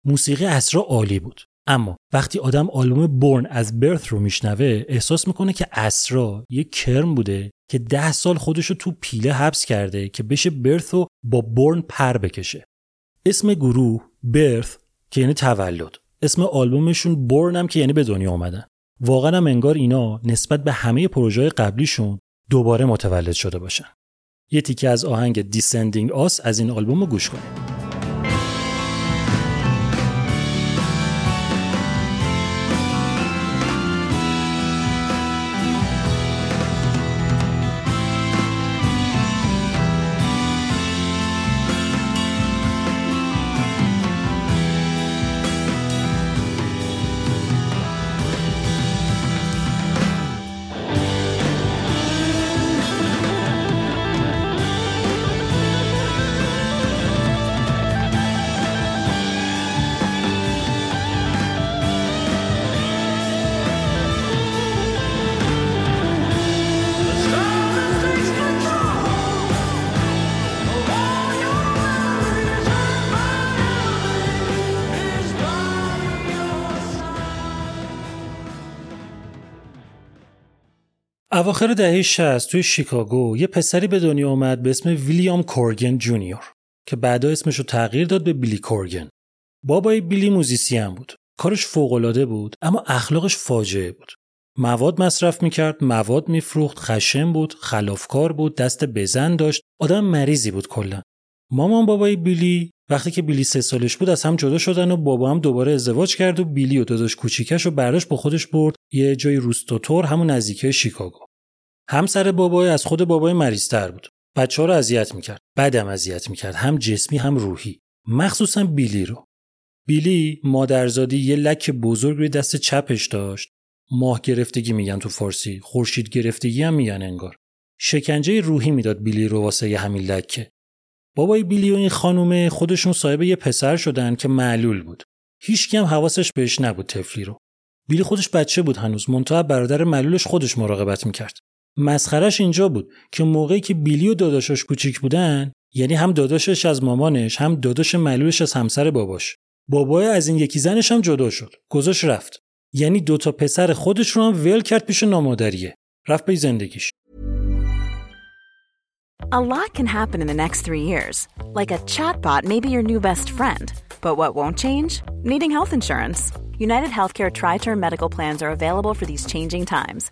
موسیقی اسرا عالی بود. اما وقتی آدم آلبوم بورن از برث رو میشنوه احساس می‌کنه که اسرا یه کرم بوده که ده سال خودش رو تو پیله حبس کرده که بشه برث رو با بورن پر بکشه. اسم گروه برث که یعنی تولد. اسم آلبومشون بورن هم که یعنی به دنیا آمدن. واقعا هم انگار اینا نسبت به همه پروژه قبلیشون دوباره متولد شده باشن. یه تیکه از آهنگ دیسندینگ آس از این آلبوم رو گوش کنید. اواخر دهه 60 توی شیکاگو یه پسری به دنیا اومد به اسم ویلیام کورگن جونیور که بعدا اسمش رو تغییر داد به بیلی کورگن. بابای بیلی musician بود. کارش فوقالعاده بود اما اخلاقش فاجعه بود. مواد مصرف می‌کرد، مواد میفروخت، خشن بود، خلافکار بود، دست بزن داشت، آدم مریضی بود کلا. مامان بابای بیلی وقتی که بیلی سه سالش بود از هم جدا شدن و بابا هم دوباره ازدواج کرد و بیلی و داداش کوچیکش و برداشت با خودش برد یه جای روستاطور همون نزدیکی شیکاگو همسر بابای از خود بابای مریضتر بود. بچه ها رو اذیت می‌کرد. بعدم اذیت می‌کرد. هم جسمی هم روحی. مخصوصا بیلی رو. بیلی مادرزادی یه لک بزرگ روی دست چپش داشت. ماه گرفتگی میگن تو فارسی. خورشید گرفتگی هم میگن انگار. شکنجه روحی می‌داد بیلی رو واسه همین لکه بابای بیلی و این خانومه خودشون صاحب یه پسر شدن که معلول بود. هیچکی هم حواسش بهش نبود تفلی رو. بیلی خودش بچه بود هنوز. منتها برادر معلولش خودش مراقبت می‌کرد. مسخرش اینجا بود که موقعی که بیلی و داداشش کوچیک بودن یعنی هم داداشش از مامانش هم داداش معلولش از همسر باباش بابای از این یکی زنش هم جدا شد گذاش رفت یعنی دوتا پسر خودش رو هم ول کرد پیش نامادریه رفت به زندگیش A lot can happen in the next three years. Like a chatbot may be your new best friend. But what won't change? Needing health insurance. United Healthcare Tri Term Medical Plans are available for these changing times.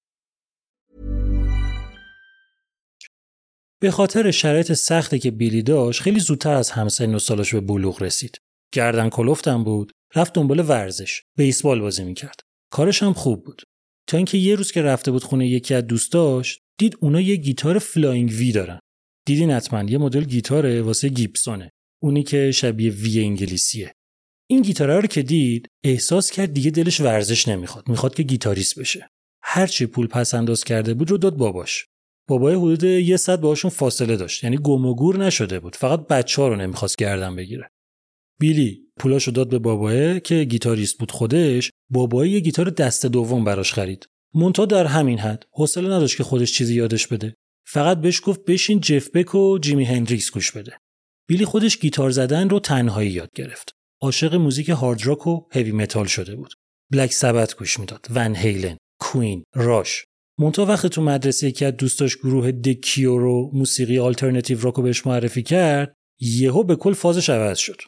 به خاطر شرایط سختی که بیلی داشت خیلی زودتر از همسن و سالش به بلوغ رسید. گردن کلفتم بود، رفت دنبال ورزش، بیسبال بازی می‌کرد. کارش هم خوب بود. تا اینکه یه روز که رفته بود خونه یکی از دوستاش، دید اونا یه گیتار Flying V دارن. دیدین حتما یه مدل گیتاره واسه Gibson ه. اونی که شبیه وی انگلیسیه. این گیتاره رو که دید احساس کرد دیگه دلش ورزش نمی‌خواد می‌خواد که گیتاریست بشه هرچی پول پس انداز کرده بود رو داد باباش بابای حدود یه صد باهاشون فاصله داشت. یعنی گم و گور نشده بود. فقط بچه ها رو نمی‌خواست گردن بگیره. بیلی پولاشو داد به بابایه که گیتاریست بود خودش بابایه یه گیتار دست دوم براش خرید. مونتا در همین حد. حوصله نداشت که خودش چیزی یادش بده. فقط بهش گفت بشین جف بک و جیمی هندریکس گوش بده. بیلی خودش گیتار زدن رو تنهایی یاد گرفت. عاشق موزیک هارد راک و هوی متال شده بود. Black Sabbath گوش می‌داد. Van Halen Queen Rush. منتها وقتی تو مدرسه یکی از دوستاش گروه The Cure رو موسیقی آلترناتیو راک رو بهش معرفی کرد یهو به کل فازش عوض شد.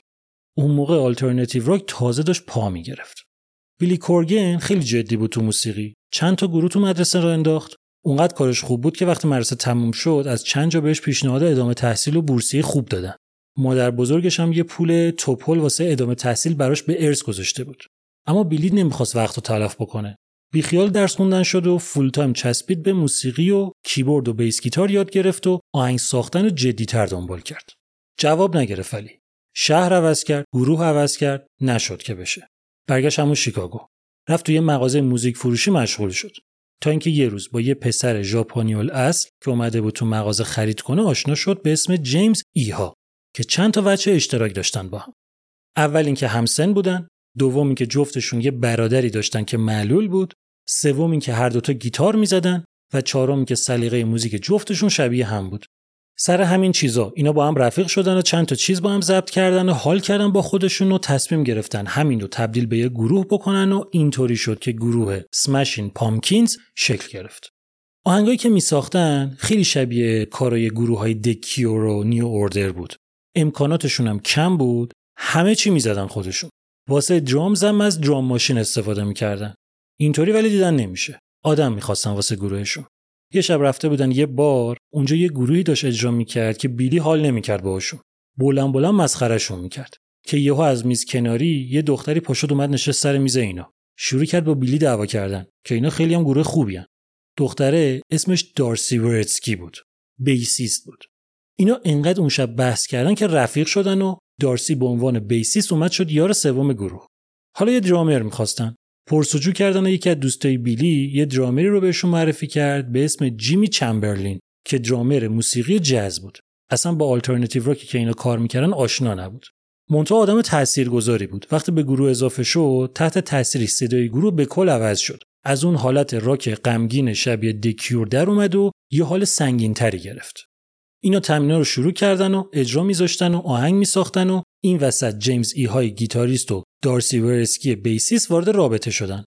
اون موقع آلترناتیو راک تازه داشت پا می‌گرفت. بیلی کورگن خیلی جدی بود تو موسیقی. چند تا گروه تو مدرسه راه انداخت. اونقدر کارش خوب بود که وقتی مدرسه تموم شد از چند جا بهش پیشنهاد ادامه تحصیل و بورسیه خوب دادن. مادر بزرگش هم یه پول تپل واسه ادامه تحصیل براش به ارث گذاشته بود. اما بیلی نمی‌خواست وقت رو تلف بکنه. بیخیال درس خوندن شد و full time چسبید به موسیقی و کیبورد و بیس گیتار یاد گرفت و آهنگ ساختن رو جدیتر دنبال کرد. جواب نگرفت ولی. شهر عوض کرد گروه عوض کرد نشد که بشه. برگشت همون شیکاگو. رفت توی مغازه موزیک فروشی مشغول شد. تا اینکه یه روز با یه پسر ژاپنیول اصل که اومده بود تو مغازه خرید کنه آشنا شد به اسم جیمز ایها که چند تا بچه اشتراک داشتن با هم. اول اینکه همسن بودن دوم اینکه جفتشون یه برادری داشتن که معلول بود سوم اینکه هر دوتا گیتار می‌زدن و چهارم که سلیقه موزیک جفتشون شبیه هم بود سر همین چیزا اینا با هم رفیق شدن و چند تا چیز با هم ضبط کردن و حال کردن با خودشون و تصمیم گرفتن همین رو تبدیل به یه گروه بکنن و اینطوری شد که گروه سمشین پامکینز شکل گرفت. آهنگایی که می ساختن خیلی شبیه کارای گروه های دکیور و نیو اوردر بود. امکاناتشون هم کم بود. همه چی می‌زدن خودشون. واسه درامز هم از درام ماشین استفاده می‌کردن. اینطوری ولی دیدن نمیشه. آدم می‌خواستن واسه گروهشون. یه شب رفته بودن یه بار اونجا یه گروهی داشت اجرا می‌کرد که بیلی حال نمی‌کرد باهاشون. بلند بلند مسخرهشون می‌کرد. که یهو از میز کناری یه دختری پاشد اومد نشست سر میز اینا. شروع کرد با بیلی دعوا کردن که اینا خیلی هم گروه خوبی هن. دختره اسمش دارسی ورتسکی بود. بیسیست بود. اینا انقدر اون شب بحث کردن که رفیق شدن و دارسی به عنوان بیسیست اومد شد یار سوم گروه. حالا یه درامر می‌خواستن. پرسجو کردن یکی از دوستای بیلی یه درامری رو بهشون معرفی کرد به اسم جیمی چمبرلین که درامر موسیقی جاز بود. اصلا با آلترناتیو راکی که اینا کار می‌کردن آشنا نبود. منتها آدم تاثیرگذاری بود. وقتی به گروه اضافه شد تحت تاثیر صدای گروه به کل عوض شد. از اون حالت راک غمگین شبیه The Cure در اومد و یه حال سنگین تری گرفت. اینا تمرینا رو شروع کردن و اجرا میذاشتن و آهنگ میساختن و این وسط جیمز ایهای گیتاریست و دارسی ورسکی بیسیست وارد رابطه شدن.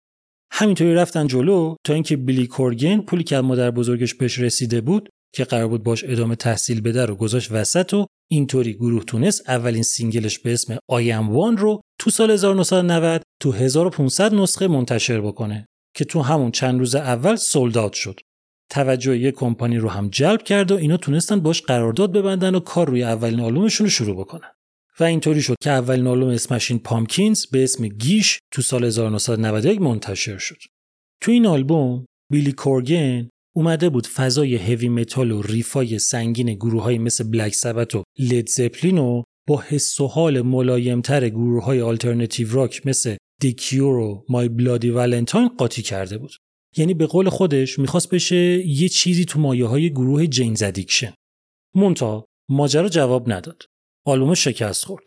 همینطوری رفتن جلو تا اینکه بیلی کورگن پولی که مادر بزرگش بهش رسیده بود که قرار بود باش ادامه تحصیل بده رو گذاشت وسط و اینطوری گروه تونست اولین single ش به اسم I Am One رو تو سال 1990 تو 1500 نسخه منتشر بکنه که تو همون چند روز اول sold out شد. توجه یه کمپانی رو هم جلب کرد و اینا تونستن باش قرارداد ببندن و کار روی اولین آلبومشون رو شروع بکنن. و اینطوری شد که اولین آلبوم Smashing Pumpkins به اسم Gish تو سال 1991 منتشر شد. تو این آلبوم بیلی کورگن اومده بود فضای هوی متال و riff ای سنگین گروه های مثل Black Sabbath و Led Zeppelin و با حس و حال ملایمتر گروه های آلترنتیو راک مثل The Cure و My Bloody Valentine قاطی کرده بود. یعنی به قول خودش می‌خواست بشه یه چیزی تو مایه های گروه Jane's Addiction. منتها ماجرا جواب نداد. آلبوم شکست خورد.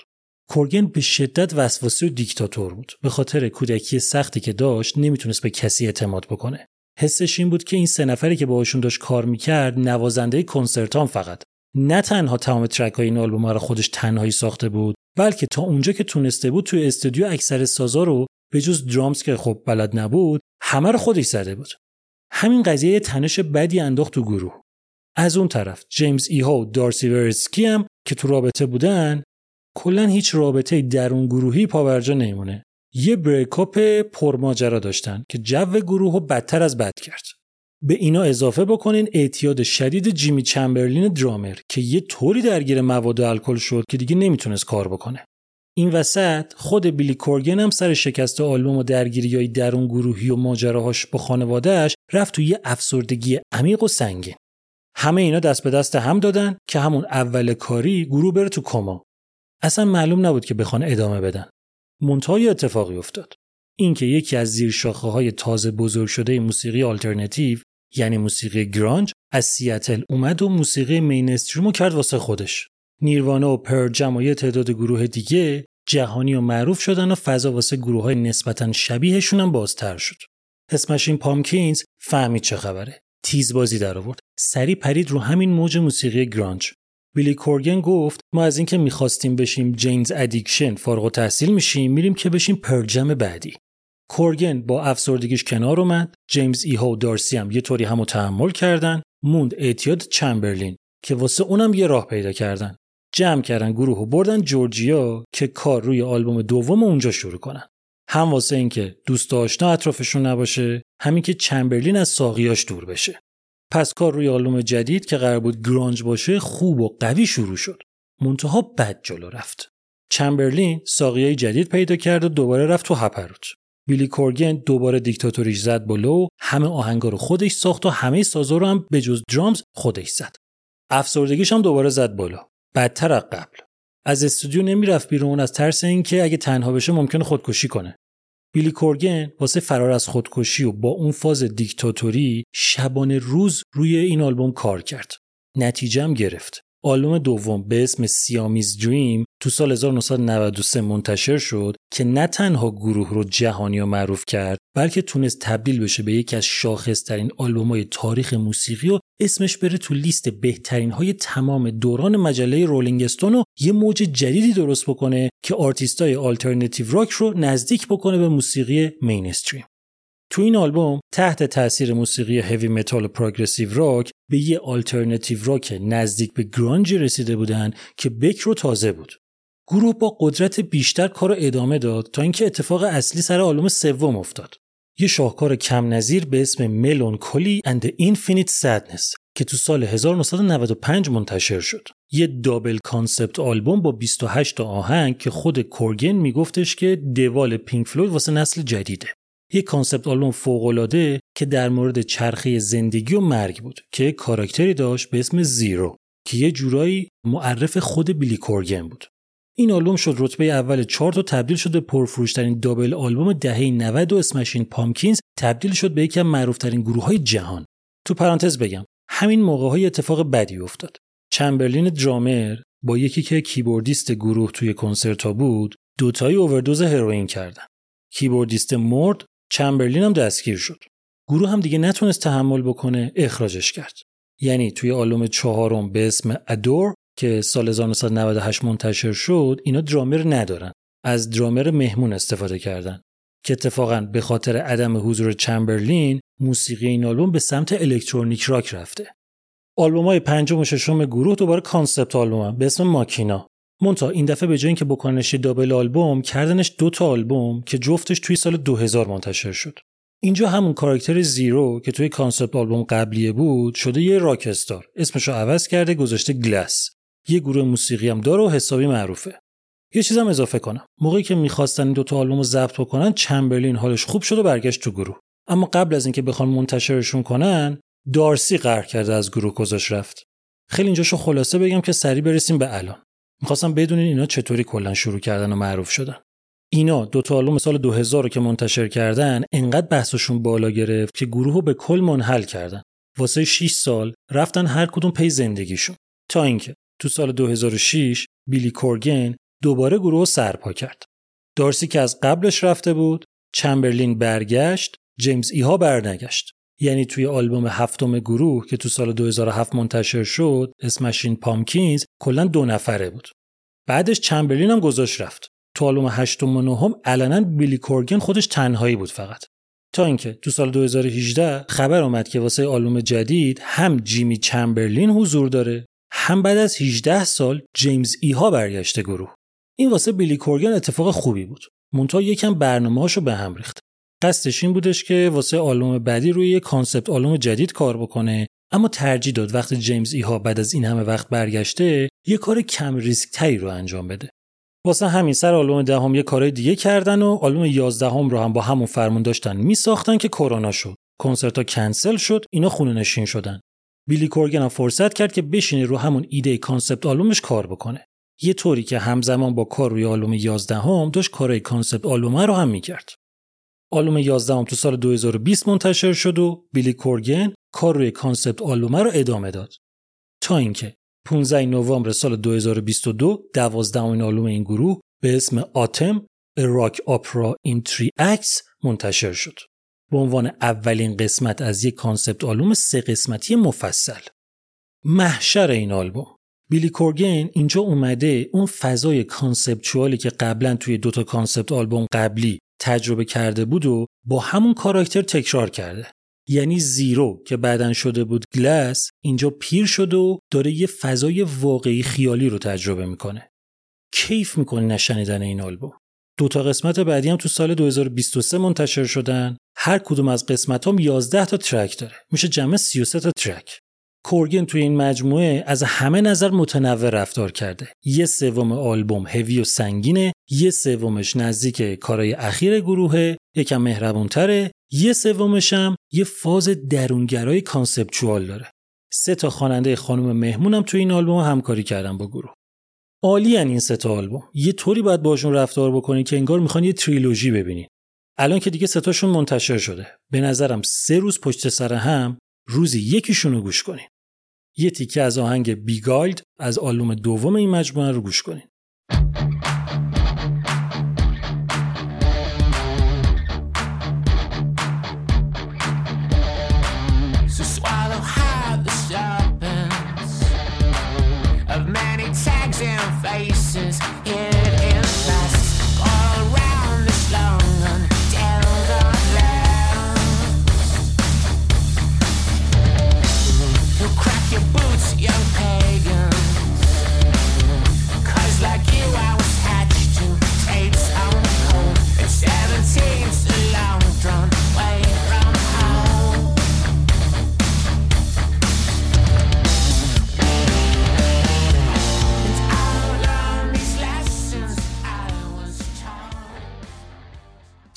کورگن به شدت وسواسی و دیکتاتور بود. به خاطر کودکی سختی که داشت نمی‌تونست به کسی اعتماد بکنه. حسش این بود که این سه نفری که باهاشون داشت کار می‌کرد نوازنده کنسرتان فقط نه تنها تمام track های این آلبوم رو خودش تنهایی ساخته بود بلکه تا اونجا که تونسته بود توی استودیو اکثر سازا رو به جز درامز که خب بلد نبود همه رو خودش زده بود همین قضیه تنش بدی انداخت تو گروه از اون طرف جیمز ایها و دارسی ورسکی هم که تو رابطه بودن کلا هیچ رابطه درون گروهی پاورجا نمیمونه. یه بریکاپ پرماجرا داشتن که جو گروه رو بدتر از بد کرد. به اینا اضافه بکنین اعتیاد شدید جیمی چمبرلین درامر که یه طوری درگیر مواد الکل شد که دیگه نمی‌تونست کار بکنه. این وسط خود بیلی کورگن هم سر شکست آلبوم و درگیری های درون گروهی و ماجراهاش با خانوادهش رفت توی یه افسردگی عمیق و سنگین. همه اینا دست به دست هم دادن که همون اول کاری گروه بره تو کما اصلا معلوم نبود که بخوان ادامه بدن منتهای اتفاقی افتاد اینکه یکی از زیر شاخه های تازه بزرگ شده موسیقی آلترناتیو یعنی موسیقی گرانج از سیاتل اومد و موسیقی مینستریم کرد واسه خودش Nirvana و Pearl Jam و یه تعداد گروه دیگه جهانی و معروف شدن و فضا واسه گروه های نسبتا شبیهشون هم بازتر شد. Smashing Pumpkins فهمید چه خبره. تیز بازی در آورد. سری پرید رو همین موج موسیقی گرانج. بیلی کورگن گفت ما از اینکه می‌خواستیم بشیم Jane's Addiction فارغ التحصیل میشیم میریم که بشیم Pearl Jam بعدی. کورگن با افسردگیش کنار اومد جیمز ایها و دارسی هم یه طوری همو تحمل کردن موند اعتیاد چمبرلین که واسه اونم یه راه پیدا کردن جمع کردن گروه و بردن جورجیا که کار روی آلبوم دوم اونجا شروع کنن هم واسه اینکه دوست آشنا اطرافشون نباشه همین که چمبرلین از ساقیاش دور بشه. پس کار روی آلبوم جدید که قرار بود گرانج باشه خوب و قوی شروع شد. منتها بد جلو رفت. چمبرلین ساقیای جدید پیدا کرد و دوباره رفت تو هپروت. بیلی کورگن دوباره دیکتاتوریش زد بلو همه آهنگا رو خودش ساخت و همه سازا رو هم به جز درامز خودش زد. افسردگیش هم دوباره زد بالا. بدتر از قبل. از استودیو نمی‌رفت بیرون از ترس اینکه اگه تنها بشه ممکنه خودکشی کنه. بیلی کورگن واسه فرار از خودکشی و با اون فاز دیکتاتوری شبانه روز روی این آلبوم کار کرد. نتیجه گرفت. آلبوم دوم به اسم Siamese Dream تو سال 1993 منتشر شد که نه تنها گروه رو جهانی و معروف کرد بلکه تونست تبدیل بشه به یکی از شاخصترین آلبوم های تاریخ موسیقی و اسمش بره تو لیست بهترین های تمام دوران مجله Rolling Stone و یه موج جدیدی درست بکنه که آرتیستای آلترناتیو راک رو نزدیک بکنه به موسیقی mainstream. تو این آلبوم تحت تاثیر موسیقی هوی متال و progressive راک به یه آلترناتیو راک نزدیک به گرانج رسیده بودن که بکر و تازه بود. گروه با قدرت بیشتر کار ادامه داد تا اینکه اتفاق اصلی سر آلبوم سوم افتاد. یه شاهکار کم نظیر به اسم Mellon Collie and Infinite Sadness که تو سال 1995 منتشر شد. یه double concept album با 28 آهنگ که خود کورگن میگفتش که The Wall Pink Floyd واسه نسل جدیده. یک concept آلبوم فوقالعاده که در مورد چرخه زندگی و مرگ بود که کاراکتری داشت به اسم زیرو که یه جورایی معرف خود بیلی کورگن بود. این آلبوم شد رتبه اول چارت و تبدیل شد به پرفروشترین double آلبوم دهه 90 و Smashing Pumpkins تبدیل شد به یکی از معروفترین گروه های جهان. تو پرانتز بگم همین موقع ها یه اتفاق بدی افتاد. چمبرلین درامر با یکی که keyboardist گروه توی کنسرت بود دوتایی اووردوز هروئین کردن. keyboardist مرد چمبرلین هم دستگیر شد. گروه هم دیگه نتونست تحمل بکنه اخراجش کرد. یعنی توی آلبوم چهارم به اسم Adore که سال 1998 منتشر شد اینا درامر ندارن. از درامر مهمون استفاده کردن. که اتفاقا به خاطر عدم حضور چمبرلین موسیقی این آلبوم به سمت electronic rock رفته. آلبوم های پنجم و ششم گروه دوباره concept آلبوم به اسم Machina منتها این دفعه به جای اینکه بکننش double آلبوم کردنش دو تا آلبوم که جفتش توی سال 2000 منتشر شد. اینجا همون کاراکتر زیرو که توی concept آلبوم قبلیه بود شده یه rockstar. اسمشو عوض کرده گذاشته Glass یه گروه موسیقی هم داره و حسابی معروفه. یه چیزم اضافه کنم. موقعی که می‌خواستن این دوتا آلبوم رو ضبط بکنن چمبرلین حالش خوب شد و برگشت تو گروه. اما قبل از اینکه بخوان منتشرشون کنن دارسی قهر کرده از گروه گذاشت رفت. خیلی اینجاشو خلاصه بگم که سریع برسیم به الان. می‌خواستم بدونین اینا چطوری کلا شروع کردن و معروف شدن. اینا دو تا آلبوم سال 2000 رو که منتشر کردن انقدر بحثشون بالا گرفت که گروه رو به کل منحل کردن. واسه 6 سال رفتن هر کدوم پی زندگیشون. تا اینکه تو سال 2006 بیلی کورگن دوباره گروه رو سرپا کرد. دارسی که از قبلش رفته بود چمبرلین برگشت جیمز ایها برنگشت. یعنی توی آلبوم هفتم گروه که تو سال 2007 منتشر شد اسمشین پامکینز کلا دو نفره بود. بعدش چمبرلین هم گذاشت رفت. تو آلبوم هشتم و نهم علنا بیلی کورگن خودش تنهایی بود فقط. تا اینکه تو سال 2018 خبر اومد که واسه آلبوم جدید هم جیمی چمبرلین حضور داره هم بعد از 18 سال جیمز ایها برگشته گروه. این واسه بیلی کورگن اتفاق خوبی بود. منتها یکم برنامه‌هاشو به هم ریخت. قصدش این بودش که واسه آلبوم بعدی روی یه concept آلبوم جدید کار بکنه. اما ترجیح داد وقتی جیمز ایها بعد از این همه وقت برگشته یه کار کم ریسک تری رو انجام بده. واسه همین سر آلبوم دهم یه کارهای دیگه کردن و آلبوم یازدهم رو هم با همون فرمون داشتن میساختن که کرونا شد. کنسرت ها کنسل شد اینا خونه نشین شدن. بیلی کورگن هم فرصت کرد که بشینه رو همون ایده concept آلبومش کار بکنه. یه طوری که همزمان با کار روی آلبوم 11 هم داشت کارهای concept آلبوم رو هم می‌کرد. آلبوم 11 هم تو سال 2020 منتشر شد و بیلی کورگن کار روی concept آلبوم رو ادامه داد تا اینکه 15 نوامبر سال 2022 دوازدهمین آلبوم این گروه به اسم Atum Rock Opera in Three Acts منتشر شد. به عنوان اولین قسمت از یک concept آلبوم سه قسمتی مفصل. محشره این آلبوم بیلی کورگن اینجا اومده اون فضای conceptual ی که قبلا توی دوتا concept آلبوم قبلی تجربه کرده بود و با همون کاراکتر تکرار کرده. یعنی زیرو که بعدا شده بود Glass اینجا پیر شده و داره یه فضای واقعی خیالی رو تجربه می‌کنه. کیف می‌کنه نشنیدن این آلبوم. دو تا قسمت بعدی هم تو سال 2023 منتشر شدن. هر کدوم از قسمتا هم 11 تا track داره. میشه جمع 33 تا track. کورگن توی این مجموعه از همه نظر متنوع رفتار کرده. یه سوم آلبوم هوی و سنگینه. یه سومش نزدیک کارای اخیر گروهه یکم مهربونتره یه سومش هم یه فاز درونگرای conceptual داره. سه تا خواننده خانم مهمونم توی این آلبوم همکاری کردن با گروه. عالیه این سه تا آلبوم. یه طوری باید باشون رفتار بکنی که انگار می‌خوان یه تریلوژی ببینین الان که دیگه ستاشون منتشر شده. به نظرم سه روز پشت سر هم روزی یکیشون رو گوش کنین. یه تیکه از آهنگ بیگالد از آلبوم دوم این مجموعه رو گوش کنین.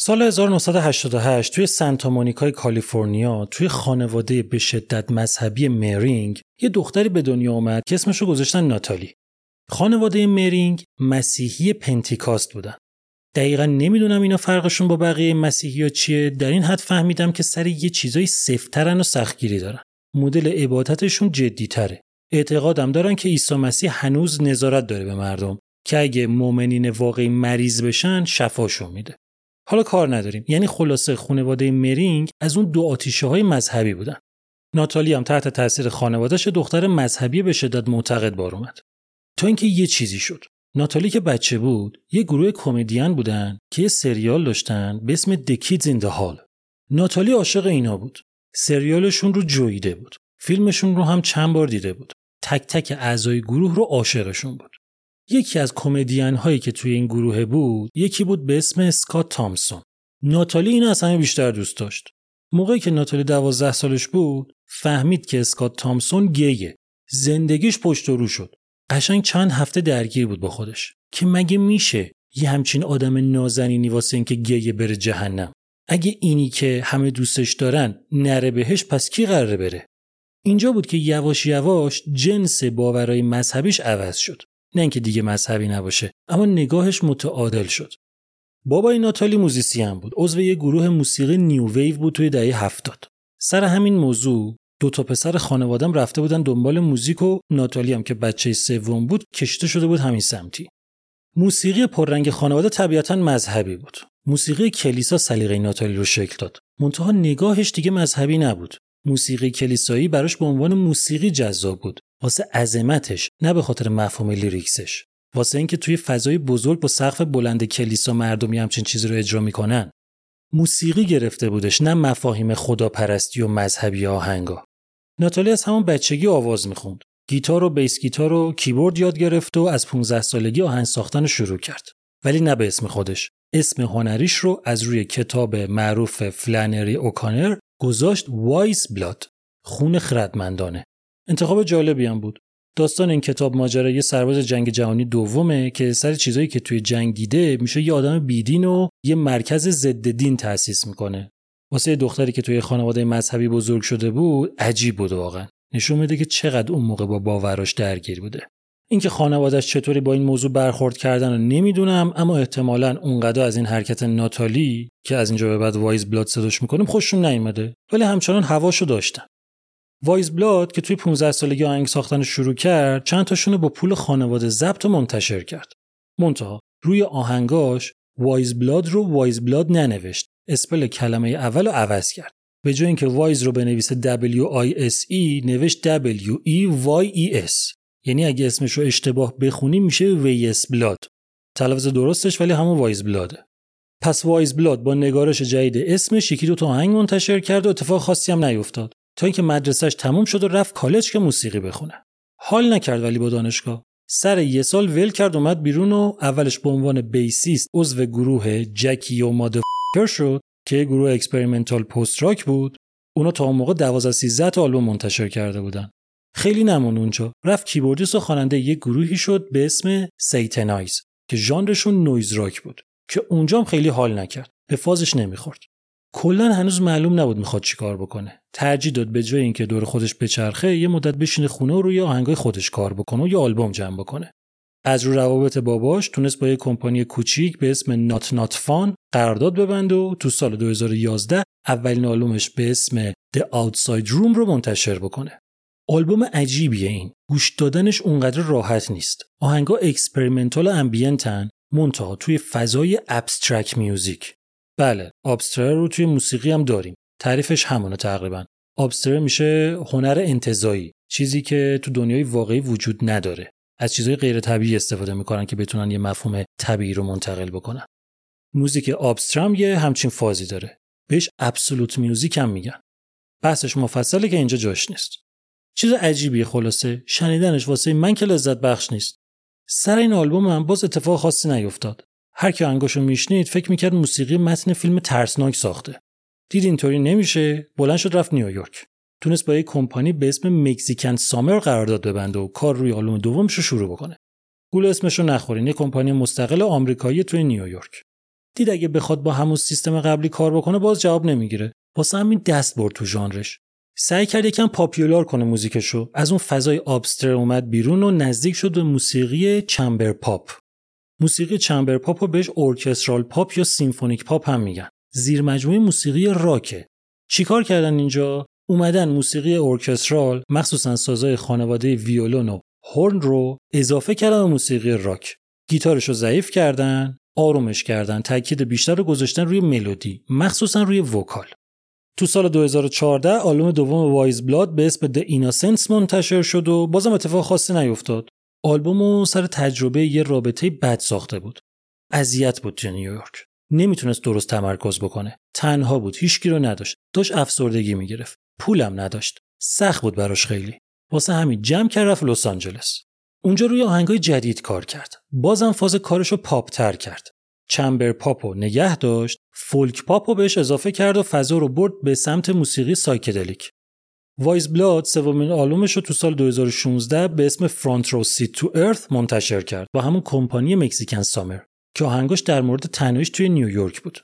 سال 1988 توی سانتا مونیکای کالیفرنیا توی خانواده به شدت مذهبی مرینگ یه دختری به دنیا اومد که اسمشو گذاشتن ناتالی. خانواده مرینگ مسیحی پنتیکاست بودن. دقیقا نمی‌دونم اینا فرقشون با بقیه مسیحی ها چیه در این حد فهمیدم که سر یه چیزای سفترن و سختگیری دارن. مدل عبادتشون جدیتره. اعتقادم دارن که عیسی مسیح هنوز نظارت داره به مردم که اگه مؤمنین واقعی مریض بشن شفاشون میده. حالا کار نداریم. یعنی خلاصه خانواده مرینگ از اون دو آتیشه های مذهبی بودن. ناتالی هم تحت تاثیر خانوادهش دختر مذهبی به شدت معتقد بار اومد. تا اینکه یه چیزی شد. ناتالی که بچه بود یه گروه کمدین بودن که یه سریال داشتن به اسم in the Hall. ناتالی عاشق اینا بود. سریالشون رو جویده بود. فیلمشون رو هم چند بار دیده بود. تک تک اعضای گروه رو عاشقشون بود. یکی از کمدین هایی که توی این گروه بود یکی بود به اسم اسکات تامسون. ناتالی این از همه بیشتر دوست داشت. موقعی که ناتالی دوازده سالش بود فهمید که اسکات تامسون گیه. زندگیش پشت رو شد. قشنگ چند هفته درگیر بود با خودش. که مگه میشه یه همچین آدم نازنینی واسه اینکه گیه بره جهنم؟ اگه اینی که همه دوستش دارن نره بهش پس کی قراره بره؟ اینجا بود که یواش یواش جنس باورای مذهبیش عوض شد. نه اینکه دیگه مذهبی نباشه اما نگاهش متعادل شد. بابای ناتالی musician بود. عضو یه گروه موسیقی new wave بود توی دهه هفتاد. سر همین موضوع دو تا پسر خانوادم رفته بودن دنبال موزیک و ناتالی هم که بچه سوم بود کشیده شده بود همین سمتی. موسیقی پررنگ خانواده طبیعتا مذهبی بود. موسیقی کلیسا سلیقه ناتالی رو شکل داد. منتها نگاهش دیگه مذهبی نبود. موسیقی کلیسایی براش به عنوان موسیقی جذاب بود. واسه عظمتش نه به خاطر مفهوم lyrics ش. واسه اینکه توی فضای بزرگ با سقف بلند کلیسا مردمی همچین چیزی رو اجرا می‌کنن موسیقی گرفته بودش نه مفاهیم خداپرستی و مذهبی آهنگا. ناتالی از همون بچگی آواز می‌خوند. گیتار و bass guitar و کیبورد یاد گرفت و از 15 سالگی آهنگ ساختن رو شروع کرد. ولی نه به اسم خودش. اسم هنریش رو از روی کتاب معروف فلانری اوکانر گذاشت وایز بلاد خون خردمندانه. انتخاب جالبی هم بود. داستان این کتاب ماجرا یه سرباز جنگ جهانی دومه که سر چیزایی که توی جنگ دیده میشه یه آدم بیدین و یه مرکز ضد دین تأسیس می‌کنه. واسه دختری که توی خانواده مذهبی بزرگ شده بود عجیب بود واقعا. نشون میده که چقدر اون موقع با باوراش درگیر بوده. اینکه خانوادهش چطوری با این موضوع برخورد کردن رو نمی‌دونم اما احتمالا اونقدر از این حرکت ناتالی که از اینجا به بعد وایز بلاد صداش می‌کنیم خوششون نیومده. ولی همچنان هواشو داشتن. وایز بلاد که توی 15 سالگی آهنگ ساختن شروع کرد چند تاشون با پول خانواده ضبط و منتشر کرد. منتها روی آهنگاش وایز بلاد رو وایز بلاد ننوشت. spell کلمه اول رو عوض کرد. به جای اینکه وایز رو بنویسه W I S E نوشت W E Y E S یعنی اگه اسمش رو اشتباه بخونی میشه ویس بلاد. تلفظ درستش ولی همون وایز بلاده. پس وایز بلاد با نگارش جدید اسمش یکی دو تا آهنگ منتشر کرد و اتفاق خاصی هم نیفتاد. تا اینکه مدرسهش تموم شد و رفت کالج که موسیقی بخونه. حال نکرد ولی با دانشگاه. سر یه سال ول کرد اومد بیرون و اولش به عنوان bassist عضو گروه جکی و ماد شد که گروه experimental post rock بود. اونا تا اون موقع 12 13 تا آلبوم منتشر کرده بودن. خیلی نموند اونجا. رفت keyboardist و خواننده یک گروهی شد به اسم Satanized که ژانرشون noise rock بود که اونجا هم خیلی حال نکرد. به فازش نمی‌خورد. کلا هنوز معلوم نبود می‌خواد چیکار بکنه ترجیح داد به جای اینکه دور خودش بچرخه یه مدت بشینه خونه و روی آهنگای خودش کار بکنه و یه آلبوم جمع بکنه از رو روابط باباش تونست با یه کمپانی کوچیک به اسم Not Not Fun قرارداد ببنده و تو سال 2011 اولین آلبومش به اسم The Outside Room رو منتشر بکنه. آلبوم عجیبیه این. گوش دادنش اونقدر راحت نیست. آهنگا experimental ambient ن منتها توی فضای abstract music. بله، abstract رو توی موسیقی هم داریم. تعریفش همونه تقریبا. abstract میشه هنر انتزاعی، چیزی که تو دنیای واقعی وجود نداره. از چیزهای غیر طبیعی استفاده می‌کنن که بتونن یه مفهوم طبیعی رو منتقل بکنن. موزیک آبسترام یه همچین فازی داره. بهش ابسولوت میوزیک هم میگن. بحثش مفصله که اینجا جاش نیست. چیز عجیبیه خلاصه شنیدنش واسه من که لذت بخش نیست. سر این آلبوم هم باز اتفاق خاصی نیفتاد. هر کی انگاشو میشنید فکر می‌کرد موسیقی متن فیلم ترسناک ساخته. دید اینطوری نمیشه بلند شد رفت نیویورک. تونست با یک کمپانی به اسم Mexican Summer قرارداد ببنده و کار روی آلبوم دومش رو شروع بکنه. گول اسمشو نخورین یه کمپانی مستقل آمریکایی توی نیویورک. دید اگه بخواد با همون سیستم قبلی کار بکنه باز جواب نمی‌گیره. واسه همین دست برد تو ژانرش. سعی کرد یکم popular کنه موزیکشو. از اون فضای abstract اومد بیرون و نزدیک شد به موسیقی chamber pop. موسیقی chamber pop رو بهش orchestral pop یا symphonic pop هم میگن. زیر مجموعه موسیقی راکه. چیکار کردن اینجا؟ اومدن موسیقی orchestral مخصوصا سازای خانواده ویولون و horn رو اضافه کردن به موسیقی راک گیتارش رو ضعیف کردن آرومش کردن تاکید بیشتر رو گذاشتن روی ملودی مخصوصا روی vocal تو سال 2014 آلبوم دوم Weyes Blood به اسم The Innocents منتشر شد و بازم اتفاق خاصی نیفتاد آلبومو سر تجربه یه رابطه بد ساخته بود. اذیت بود تو نیویورک. نمی‌تونست درست تمرکز بکنه. تنها بود هیچکی رو نداشت. داشت افسردگی می‌گرفت. پولم نداشت. سخت بود براش خیلی. واسه همین جمع کرد رفت لس آنجلس. اونجا روی آهنگای جدید کار کرد. بازم فاز کارشو پاپ تر کرد. chamber pop و نگه داشت folk pop و بهش اضافه کرد و فضا رو برد به سمت موسیقی psychedelic. Weyes Blood سومین آلبومش رو تو سال 2016 به اسم Front Row Seat to Earth منتشر کرد با همون کمپانی Mexican Summer که آهنگاش در مورد تنهاییش توی نیویورک بود.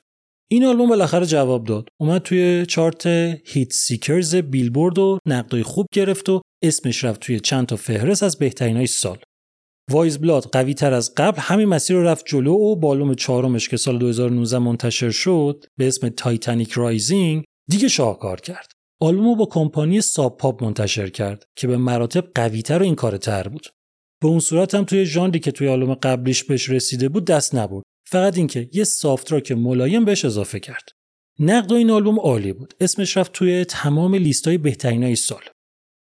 این آلبوم بالاخره جواب داد. اومد توی چارت Heatseekers بیلبورد و نقدای خوب گرفت و اسمش رفت توی چند تا فهرست از بهترین های سال. Weyes Blood قوی تر از قبل همین مسیر رو رفت جلو و آلبوم چهارمش که سال 2019 منتشر شد به اسم Titanic Rising دیگه شاهکار کرد. آلبوم با کمپانی Sub Pop منتشر کرد که به مراتب قویتر و این کاره تر بود. به اون صورت هم توی ژانری که توی آلبوم قبلیش بهش رسیده بود دست نبرد. فقط اینکه یه soft rock ملایم بهش اضافه کرد. نقد این آلبوم عالی بود. اسمش رفت توی تمام لیستای بهترینای سال.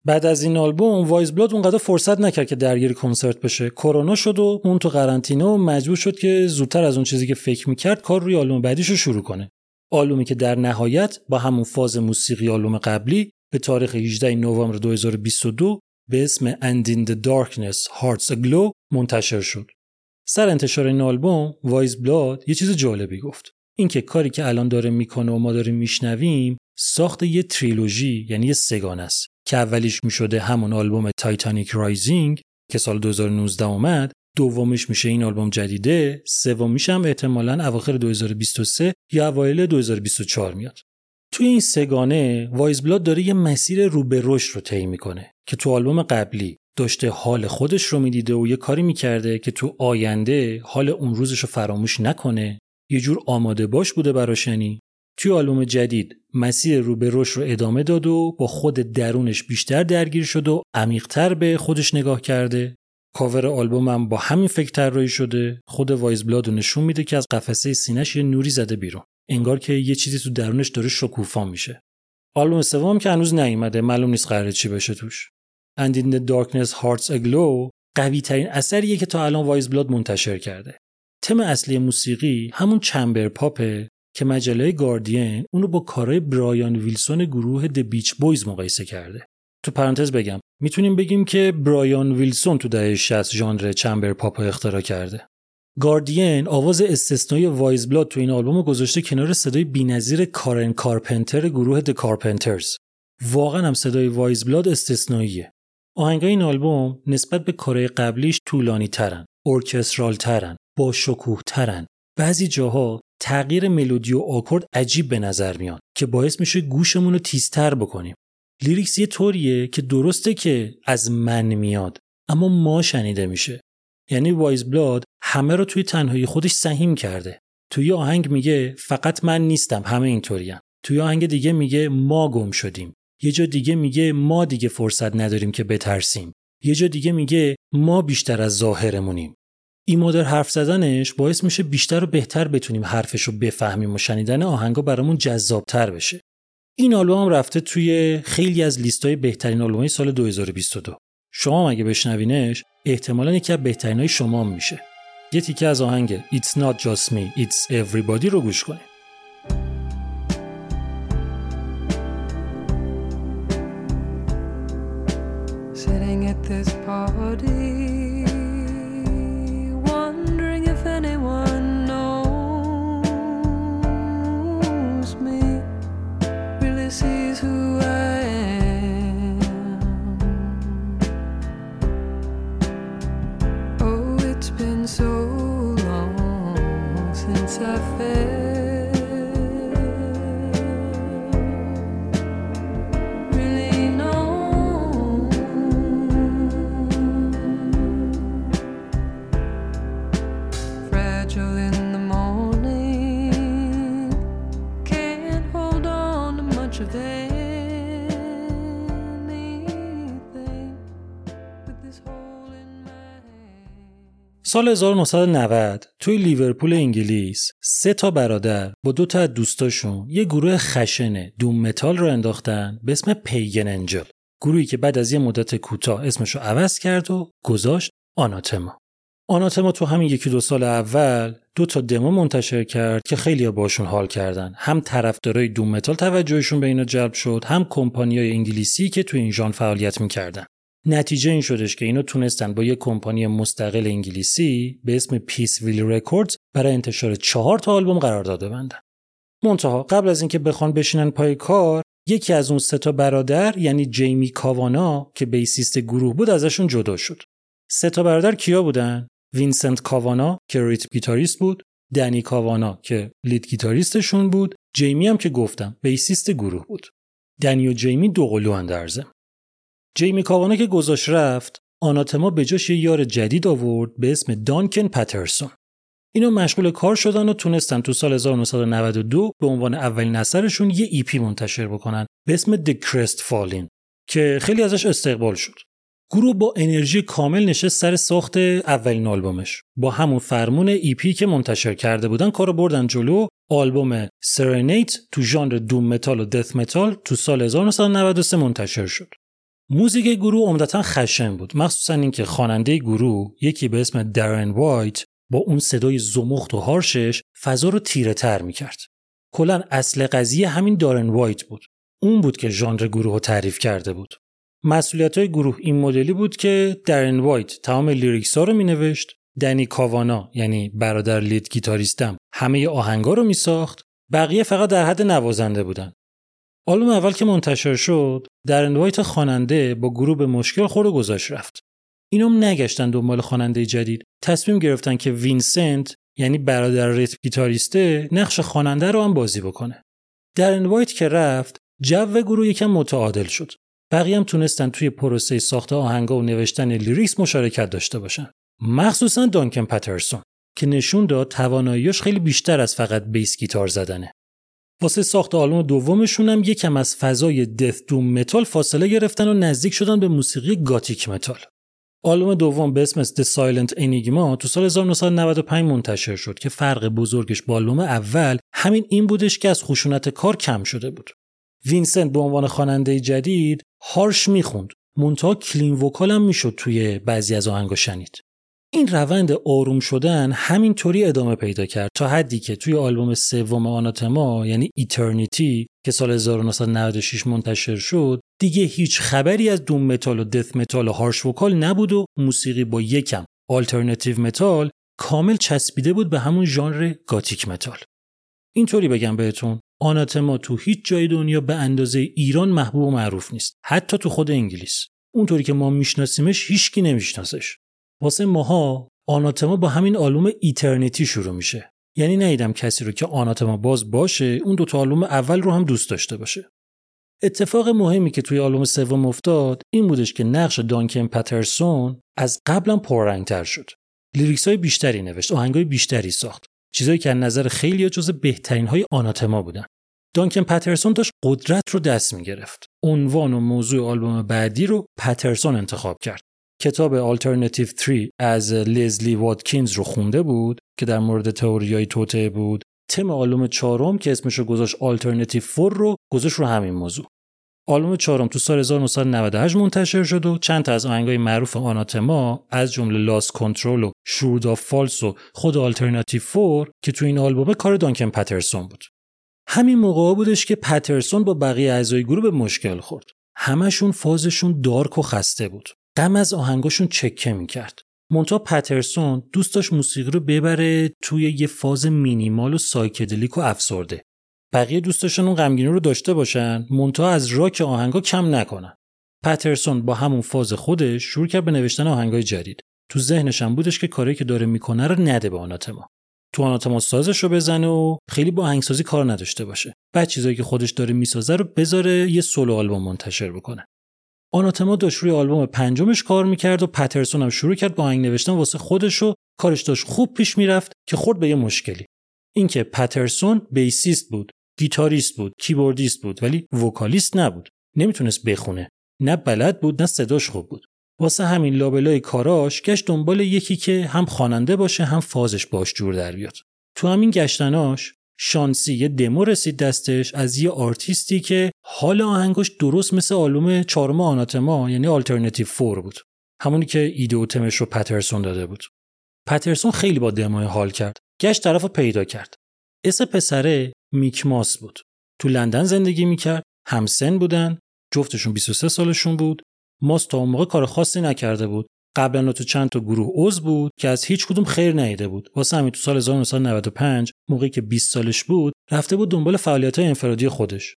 بعد از این آلبوم Weyes Blood اونقدر فرصت نکرد که درگیر کنسرت بشه. کرونا شد و اون تو قرنطینه و مجبور شد که زودتر از اون چیزی که فکر می‌کرد کار روی آلبوم بعدیش رو شروع کنه. آلبومی که در نهایت با همون فاز موسیقی آلبوم قبلی به تاریخ 18 نوامبر 2022 به اسم And in the Darkness Hearts Aglow منتشر شد. سر انتشار این آلبوم Weyes Blood یه چیز جالبی گفت. اینکه کاری که الان داره می‌کنه و ما داریم میشنویم ساخت یه تریلوژی یعنی یه سه‌گانه‌ست که اولیش می‌شده همون آلبوم Titanic Rising که سال 2019 اومد دومیش میشه این آلبوم جدیده سومیش هم احتمالا اواخر 2023 یا اوایل 2024 میاد. توی این سه‌گانه Weyes Blood داره یه مسیر رو به رشد رو طی می‌کنه که تو آلبوم قبلی داشته حال خودش رو می‌دیده و یه کاری می‌کرده که تو آینده حال اون روزش رو فراموش نکنه. یه جور آماده باش بوده براش. یعنی توی آلبوم جدید مسیر رو به رشد رو ادامه داد و با خود درونش بیشتر درگیر شد و عمیقتر به خودش نگاه کرده. کاور آلبومم با همین فکر طراحی شده. خود Weyes Blood نشون میده که از قفسه سینش یه نوری زده بیرون. انگار که یه چیزی تو درونش داره شکوفا میشه. آلبوم سوم که هنوز نیومده معلوم نیست قراره چی بشه توش. And in the Darkness Hearts Aglow قوی ترین اثریه که تا الان Weyes Blood منتشر کرده. تم اصلی موسیقی همون chamber pop ه که مجله گاردین اونو با کارهای برایان ویلسون گروه The Beach Boys مقایسه کرده. تو پرانتز بگم. می‌تونیم بگیم که برایان ویلسون تو دهه 60 ژانر chamber pop اختراع کرده. گاردین آواز استثنایی Weyes Blood تو این آلبوم گذاشته کنار صدای بینظیر کارن کارپنتر گروه The Carpenters واقعا هم صدای Weyes Blood استثنائیه. آهنگای این آلبوم نسبت به کارهای قبلیش طولانی ترن orchestral ترن با شکوه ترن بعضی جاها تغییر ملودی و آکورد عجیب به نظر میان که باعث میشه گوشمون رو تیزتر بکنیم. lyrics یه طوریه که درسته که از من میاد اما ما شنیده میشه. یعنی وایز بلاد همه رو توی تنهایی خودش سهیم کرده. توی آهنگ میگه فقط من نیستم همه اینطورین توی آهنگ دیگه میگه ما گم شدیم. یه جا دیگه میگه ما دیگه فرصت نداریم که بترسیم. یه جا دیگه میگه ما بیشتر از ظاهرمونیم. این مدر حرف زدنش باعث میشه بیشتر و بهتر بتونیم حرفش رو بفهمیم و شنیدن آهنگا برامون جذابتر بشه. این آلبوم رفته توی خیلی از لیستای بهترین آلبومای سال 2022 شما اگه بشنوینش احتمالا یکی از بهترین شما هم میشه. یه تیکه از آهنگ It's not just me, it's everybody رو گوش کنید. Sitting at this party, سال 1990 توی لیورپول انگلیس سه تا برادر با دو تا از دوستاشون یه گروه خشن doom metal راه انداختن به اسم Pagan Angel. گروهی که بعد از یه مدت کوتاه اسمش رو عوض کرد و گذاشت Anathema. Anathema تو همین یکی دو سال اول دو تا دمو منتشر کرد که خیلی باشون حال کردن. هم طرفدارای doom metal توجهشون به اینا جلب شد هم کمپانیای انگلیسی که تو این ژانر فعالیت می‌کردن. نتیجه این شدش که اینا تونستن با یک کمپانی مستقل انگلیسی به اسم Peaceville Records برای انتشار چهار تا آلبوم قرارداد ببندن. منتها قبل از اینکه بخوان بشینن پای کار یکی از اون سه تا برادر یعنی جیمی کاوانا که bassist گروه بود ازشون جدا شد. سه تا برادر کیا بودن؟ وینسنت کاوانا که rhythm guitarist بود، دنی کاوانا که lead guitarist شون بود، جیمی هم که گفتم bassist گروه بود. دنی و جیمی دو قلو ان در ضمن. جیمی کاوانا که گذاشت رفت آناتما به جاش یه یار جدید آورد به اسم دانکن پترسون. اینا مشغول کار شدن و تونستن تو سال 1992 به عنوان اولین اثرشون یه EP منتشر بکنن به اسم The Crestfallen که خیلی ازش استقبال شد. گروه با انرژی کامل نشست سر ساخت اولین آلبومش. با همون فرمون EP که منتشر کرده بودن کارو بردن جلو. آلبوم Serenades تو ژانر doom metal و death metal تو سال 1993 منتشر شد. موزیک گروه عمدتا خشن بود. مخصوصا اینکه خواننده گروه یکی به اسم دارن وایت با اون صدای زمخت و harsh ش فضا رو تیره تر می‌کرد. کلا اصل قضیه همین دارن وایت بود. اون بود که ژانر گروه رو تعریف کرده بود. مسئولیت های گروه این مدلی بود که دارن وایت تمام lyrics ها رو مینوشت دنی کاوانا یعنی برادر lead گیتاریستم همه آهنگا رو میساخت بقیه فقط در حد نوازنده بودن. آلبوم اول که منتشر شد دارن وایت خواننده با گروه به مشکل خورد و گذاشت رفت. اینام نگشتن دنبال خواننده جدید. تصمیم گرفتن که وینسنت یعنی برادر rhythm گیتاریسته نقش خواننده رو هم بازی بکنه. دارن وایت که رفت جو گروه یکم متعادل شد. بقیه هم تونستن توی پروسه ساخت آهنگا و نوشتن lyrics مشارکت داشته باشن. مخصوصا دانکن پترسون که نشون داد تواناییش خیلی بیشتر از فقط bass guitar زدنه. واسه ساخت آلبوم دومشون هم یکم از فضای death doom metal فاصله گرفتن و نزدیک شدن به موسیقی gothic metal. آلبوم دوم به اسم The Silent Enigma تو سال 1995 منتشر شد که فرق بزرگش با آلبوم اول همین این بودش که از خشونت کار کم شده بود. وینسنت به عنوان خواننده جدید harsh می‌خوند منتها clean vocal هم می‌شد توی بعضی از آهنگا شنید این روند آروم شدن همینطوری ادامه پیدا کرد تا حدی که توی آلبوم سوم آناتما یعنی Eternity که سال 1996 منتشر شد دیگه هیچ خبری از doom metal و death metal و harsh vocal نبود و موسیقی با یکم. alternative metal کامل چسبیده بود به همون ژانر gothic metal. اینطوری بگم بهتون آناتما تو هیچ جای دنیا به اندازه ایران محبوب و معروف نیست حتی تو خود انگلیس. اونطوری که ما میشناسیمش هیچکی نمیشناسش. واسه ماها آناتما با همین آلبوم Eternity شروع میشه. یعنی ندیدم کسی رو که آناتما باز باشه اون دو تا آلبوم اول رو هم دوست داشته باشه. اتفاق مهمی که توی آلبوم سوم افتاد این بودش که نقش دانکن پترسون از قبلا پررنگتر شد. lyrics های بیشتری نوشت آهنگای بیشتری ساخت. چیزایی که از نظر خیلی جز بهترین های آناتما بودن. دانکن پترسون داشت قدرت رو دست می گرفت. عنوان و موضوع آلبوم بعدی رو پترسون انتخاب کرد. کتاب Alternative 3 از لزلی واتکینز رو خونده بود که در مورد تئوریای توطئه بود. تم آلبوم چهارم که اسمش رو گذاشت Alternative 4 رو گذاشت رو همین موضوع. آلبوم چهارم تو سال 1998 منتشر شد و چند تا از آهنگای معروف آناتما از جمله Lost Control و Shroud of False و خود آلترناتیو فور که تو این آلبوم کار دانکن پترسون بود. همین موقع بودش که پترسون با بقیه اعضای گروه به مشکل خورد. همشون فازشون dark و خسته بود. غم از آهنگاشون چکه می‌کرد. منتها پترسون دوست داشت موسیقی رو ببره توی یه فاز مینیمال و psychedelic و افسرده. بقیه دوست داشتن اون غمگینی رو داشته باشن منتها از راک آهنگا کم نکنن. پترسون با همون فاز خودش شروع کرد به نوشتن آهنگای جدید. تو ذهنش هم بودش که کاری که داره می‌کنه رو نده به آناتما. تو آناتما سازش رو بزنه و خیلی با آهنگسازی کار نداشته باشه. بعد چیزایی که خودش داره می‌سازه رو بذاره یه solo album منتشر بکنه. آناتما داشت روی آلبوم پنجمش کار می‌کرد و پترسون هم شروع کرد با آهنگ نوشتن واسه خودش و کارش داشت خوب پیش می‌رفت که خورد به یه مشکلی. اینکه پترسون bassist بود، گیتاریست بود، keyboardist بود ولی vocalist نبود. نمی‌تونست بخونه. نه بلد بود نه صداش خوب بود. واسه همین لابلای کاراش گشت دنبال یکی که هم خواننده باشه هم فازش باش جور در بیاد. تو همین گشتناش شانسی یه دمو رسید دستش از یه آرتیستی که حال آهنگش درست مثل آلبوم چهارم آناتما یعنی آلترناتیو فور بود. همونی که ایده و تمش رو پترسون داده بود. پترسون خیلی با دموی حال کرد. گشت طرف رو پیدا کرد. اسم پسره میکماس بود. تو لندن زندگی می‌کرد. همسن بودن. جفتشون 23 سالشون بود. ماس تا اون موقع کار خاصی نکرده بود. قبلا تو چند تا گروه عضو بود که از هیچ کدوم خیر ندیده بود. واسه همین تو سال 1995 موقعی که 20 سالش بود رفته بود دنبال فعالیت انفرادی خودش.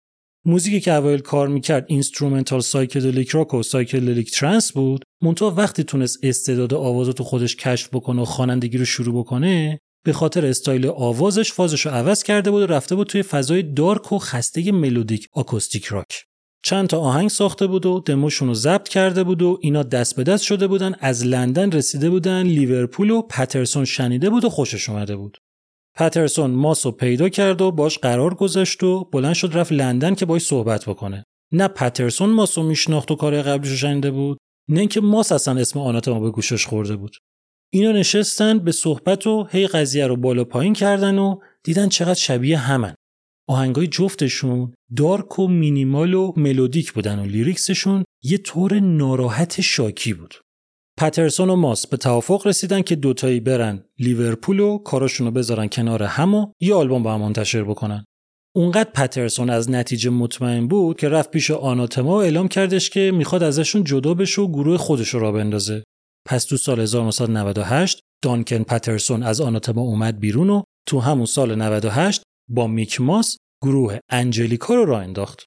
موزیکی که اوایل کار می‌کرد instrumental psychedelic rock و psychedelic trance بود منتها وقتی تونست استعداد آواز تو خودش کشف بکنه و خوانندگی رو شروع بکنه به خاطر استایل آوازش فازش رو عوض کرده بود و رفته بود توی فضای dark و خسته melodic acoustic rock. چند تا آهنگ ساخته بود و دموشون رو ضبط کرده بود و اینا دست به دست شده بودن از لندن رسیده بودن لیورپول و پترسون شنیده بود و خوشش اومده بود. پترسون ماسو پیدا کرد و باش قرار گذاشت و بلند شد رفت لندن که باش صحبت بکنه. نه پترسون ماسو میشناخت و کار قبلش رو شنیده بود نه اینکه ماس اصلا اسم آناتما به گوشش خورده بود. اینا نشستن به صحبت و هی قضیه رو بالا پایین کردن و دیدن چقدر شبیه همن. آهنگای جفتشون دارک و مینیمال و ملودیک بودن و لیریکسشون یه طور ناراحت شاکی بود. پترسون و ماس به توافق رسیدن که دوتایی برن لیورپول و کاراشون رو بذارن کنار هم و یه آلبوم با هم منتشر بکنن. اونقدر پترسون از نتیجه مطمئن بود که رفت پیش آناتما و اعلام کردش که می‌خواد ازشون جدا بشه و گروه خودش رو را بندازه. پس تو سال 1998 دانکن پترسون از آناتما اومد بیرون و تو همون سال 98 با میکماس گروه انجلیکا رو راه انداخت.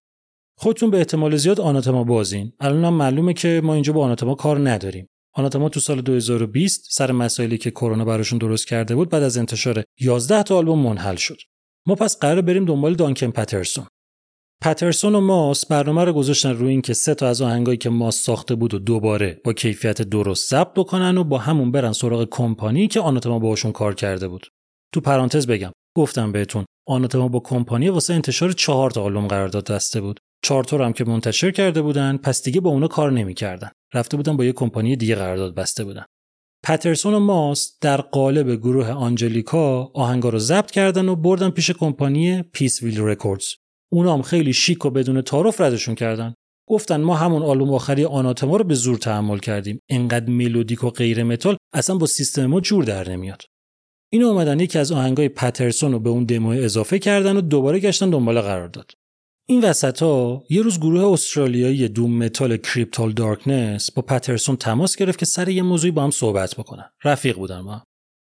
خودتون به احتمال زیاد آناتما بازین. الان هم معلومه که ما اینجا با آناتما کار نداریم. آناتما تو سال 2020 سر مسائلی که کرونا براشون درست کرده بود بعد از انتشار 11 تا آلبوم منحل شد. ما پس قرار بریم دنبال دانکن پترسون. پترسون و ماس برنامه رو گذاشتن روی این که سه تا از آهنگایی که ماس ساخته بود و دوباره با کیفیت درست ضبط بکنن و با همون برن سراغ کمپانی که آناتما باهاشون کار کرده بود. تو پرانتز بگم گفتم بهتون آناتما با کمپانی واسه انتشار چهار تا آلبوم قرارداد بسته بود. چارتا رو هم که منتشر کرده بودن پس دیگه با اونا کار نمی‌کردن. رفته بودن با یه کمپانی دیگه قرارداد بسته بودن. پترسون و ماس در قالب گروه آنجلیکا آهنگا رو ضبط کردن و بردن پیش کمپانی Peaceville Records اونا هم خیلی شیک و بدون تعارف ردشون کردن. گفتن ما همون آلبوم آخری آناتما رو به زور تحمل کردیم. انقدر melodic و غیر متال اصلا با سیستم ما جور در نمیاد. اینا اومدن یکی از آهنگای پترسون رو به اون دمو اضافه کردن و دوباره گشتن دنبال قرارداد. این وسط ها یه روز گروه استرالیایی doom metal Cryptal Darkness با پترسون تماس گرفت که سر یه موضوعی با هم صحبت بکنن. رفیق بودن هم.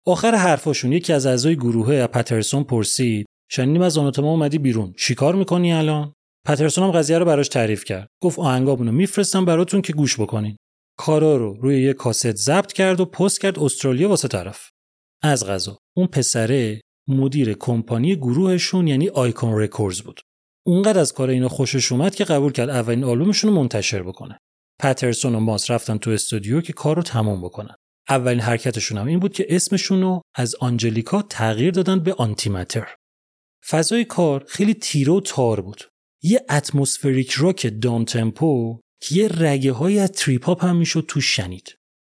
آخر حرفاشون یکی از اعضای گروه از پترسون پرسید شنیدیم از آناتما اومدی بیرون. چیکار می‌کنی الان? پترسون هم قضیه رو براش تعریف کرد. گفت آهنگامونو میفرستم براتون که گوش بکنین. کارا رو روی یه کاست ضبط کرد و پست کرد استرالیا واسه طرف. از قضا. اون پسره مدیر کمپانی گروهشون یعنی Icon Records بود. اونقدر از کار اینا خوشش اومد که قبول کرد اولین آلبومشون رو منتشر بکنه. پترسون و ماس رفتن تو استودیو که کار رو تمام بکنن. اولین حرکتشون هم این بود که اسمشون رو از Angelica تغییر دادن به Antimatter فضای کار خیلی تیره و تار بود. یه اتمسفریک راک دان تمپو که یه رگه های از تریپ هاپ هم می‌شد تو شنید.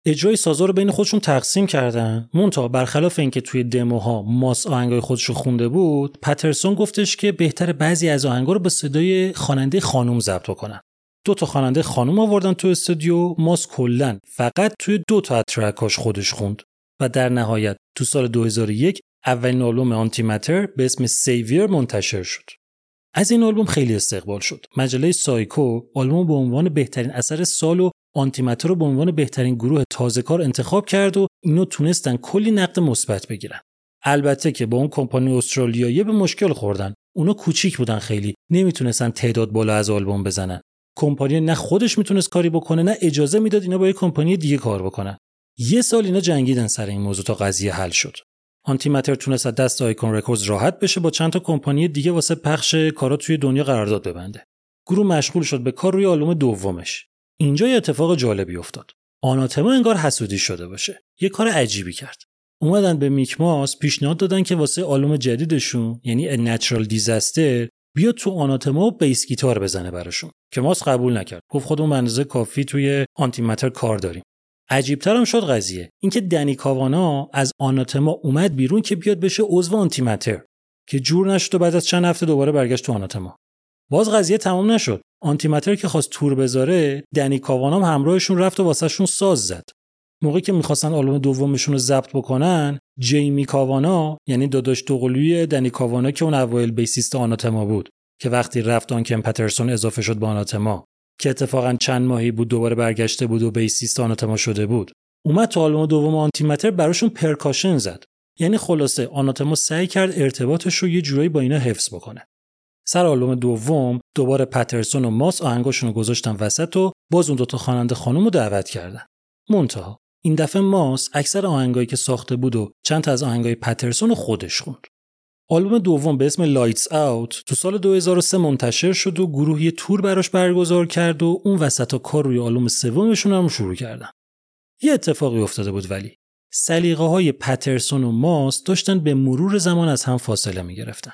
اجرای سازا رو بین خودشون تقسیم کردن. مونتا برخلاف اینکه توی دموها ماس آهنگای خودش رو خونده بود پترسون گفتش که بهتر بعضی از آهنگا رو به صدای خواننده خانم ضبط کنن دو تا خواننده خانم آوردن تو استودیو ماس کلا فقط توی دو تا ترکاش خودش خوند. و در نهایت تو سال 2001 اولین آلبوم Antimatter به اسم Saviour منتشر شد. از این آلبوم خیلی استقبال شد. مجله سایکو آلبوم به عنوان بهترین اثر سال و Antimatter رو به عنوان بهترین گروه تازه کار انتخاب کرد و اینا تونستن کلی نقد مثبت بگیرن. البته که با اون کمپانی استرالیایی به مشکل خوردن. اونا کوچیک بودن خیلی. نمی‌تونستن تعداد بالا از آلبوم بزنن. کمپانی نه خودش می‌تونست کاری بکنه نه اجازه می‌داد اینا با یه کمپانی دیگه کار بکنن. یه سال اینا جنگیدن سر این موضوع تا قضیه حل شد. Antimatter تونست از دست Icon Records راحت بشه با چند تا کمپانی دیگه واسه پخش کارا توی دنیا قرارداد ببنده. گروه مشغول شد به کار روی آلبوم دومش. اینجا یه اتفاق جالبی افتاد. Anathema انگار حسودی شده باشه. یه کار عجیبی کرد. اومدن به میک ماس پیشنهاد دادن که واسه آلبوم جدیدشون یعنی Natural Disaster بیاد تو Anathema و بیس گیتار بزنه براشون. که ماس قبول نکرد. گفت خودمون اندازه کافی توی Antimatter کار داریم. عجیبتر هم شد قضیه. اینکه دنی کاوانا از آناتما اومد بیرون که بیاد بشه عضو آنتیمتر. که جور نشد و بعد از چند هفته دوباره برگشت تو آناتما. باز قضیه تمام نشد. آنتیمتر که خواست تور بذاره دنی کاوانام همراهشون رفت و واسهشون ساز زد. موقعی که می‌خواستن آلبوم دومشون رو ضبط بکنن جیمی کاوانا یعنی داداش دوقلوی دنی کاوانا که اون اوایل بیسیست آناتما بود که وقتی رفت آنکن پترسون اضافه شد به آناتما که اتفاقا چند ماهی بود دوباره برگشته بود و bassist Anathema شده بود. اومد تو آلبوم دوم Antimatter براشون percussion زد. یعنی خلاصه Anathema سعی کرد ارتباطش رو یه جورایی با اینا حفظ بکنه. سر آلبوم دوم دوباره پترسون و ماس آهنگاشون رو گذاشتن وسط و باز اون دوتا خواننده خانم رو دعوت کردن. منتها این دفعه ماس اکثر آهنگایی که ساخته بود و چند تا از آهنگای پترسون رو خودش خوند. آلبوم دوم به اسم Lights Out تو سال 2003 منتشر شد و گروه یه تور براش برگزار کرد و اون وسط کار روی آلبوم سومشون هم شروع کردن. یه اتفاقی افتاده بود ولی. سلیقه های پترسون و ماس داشتن به مرور زمان از هم فاصله می گرفتن.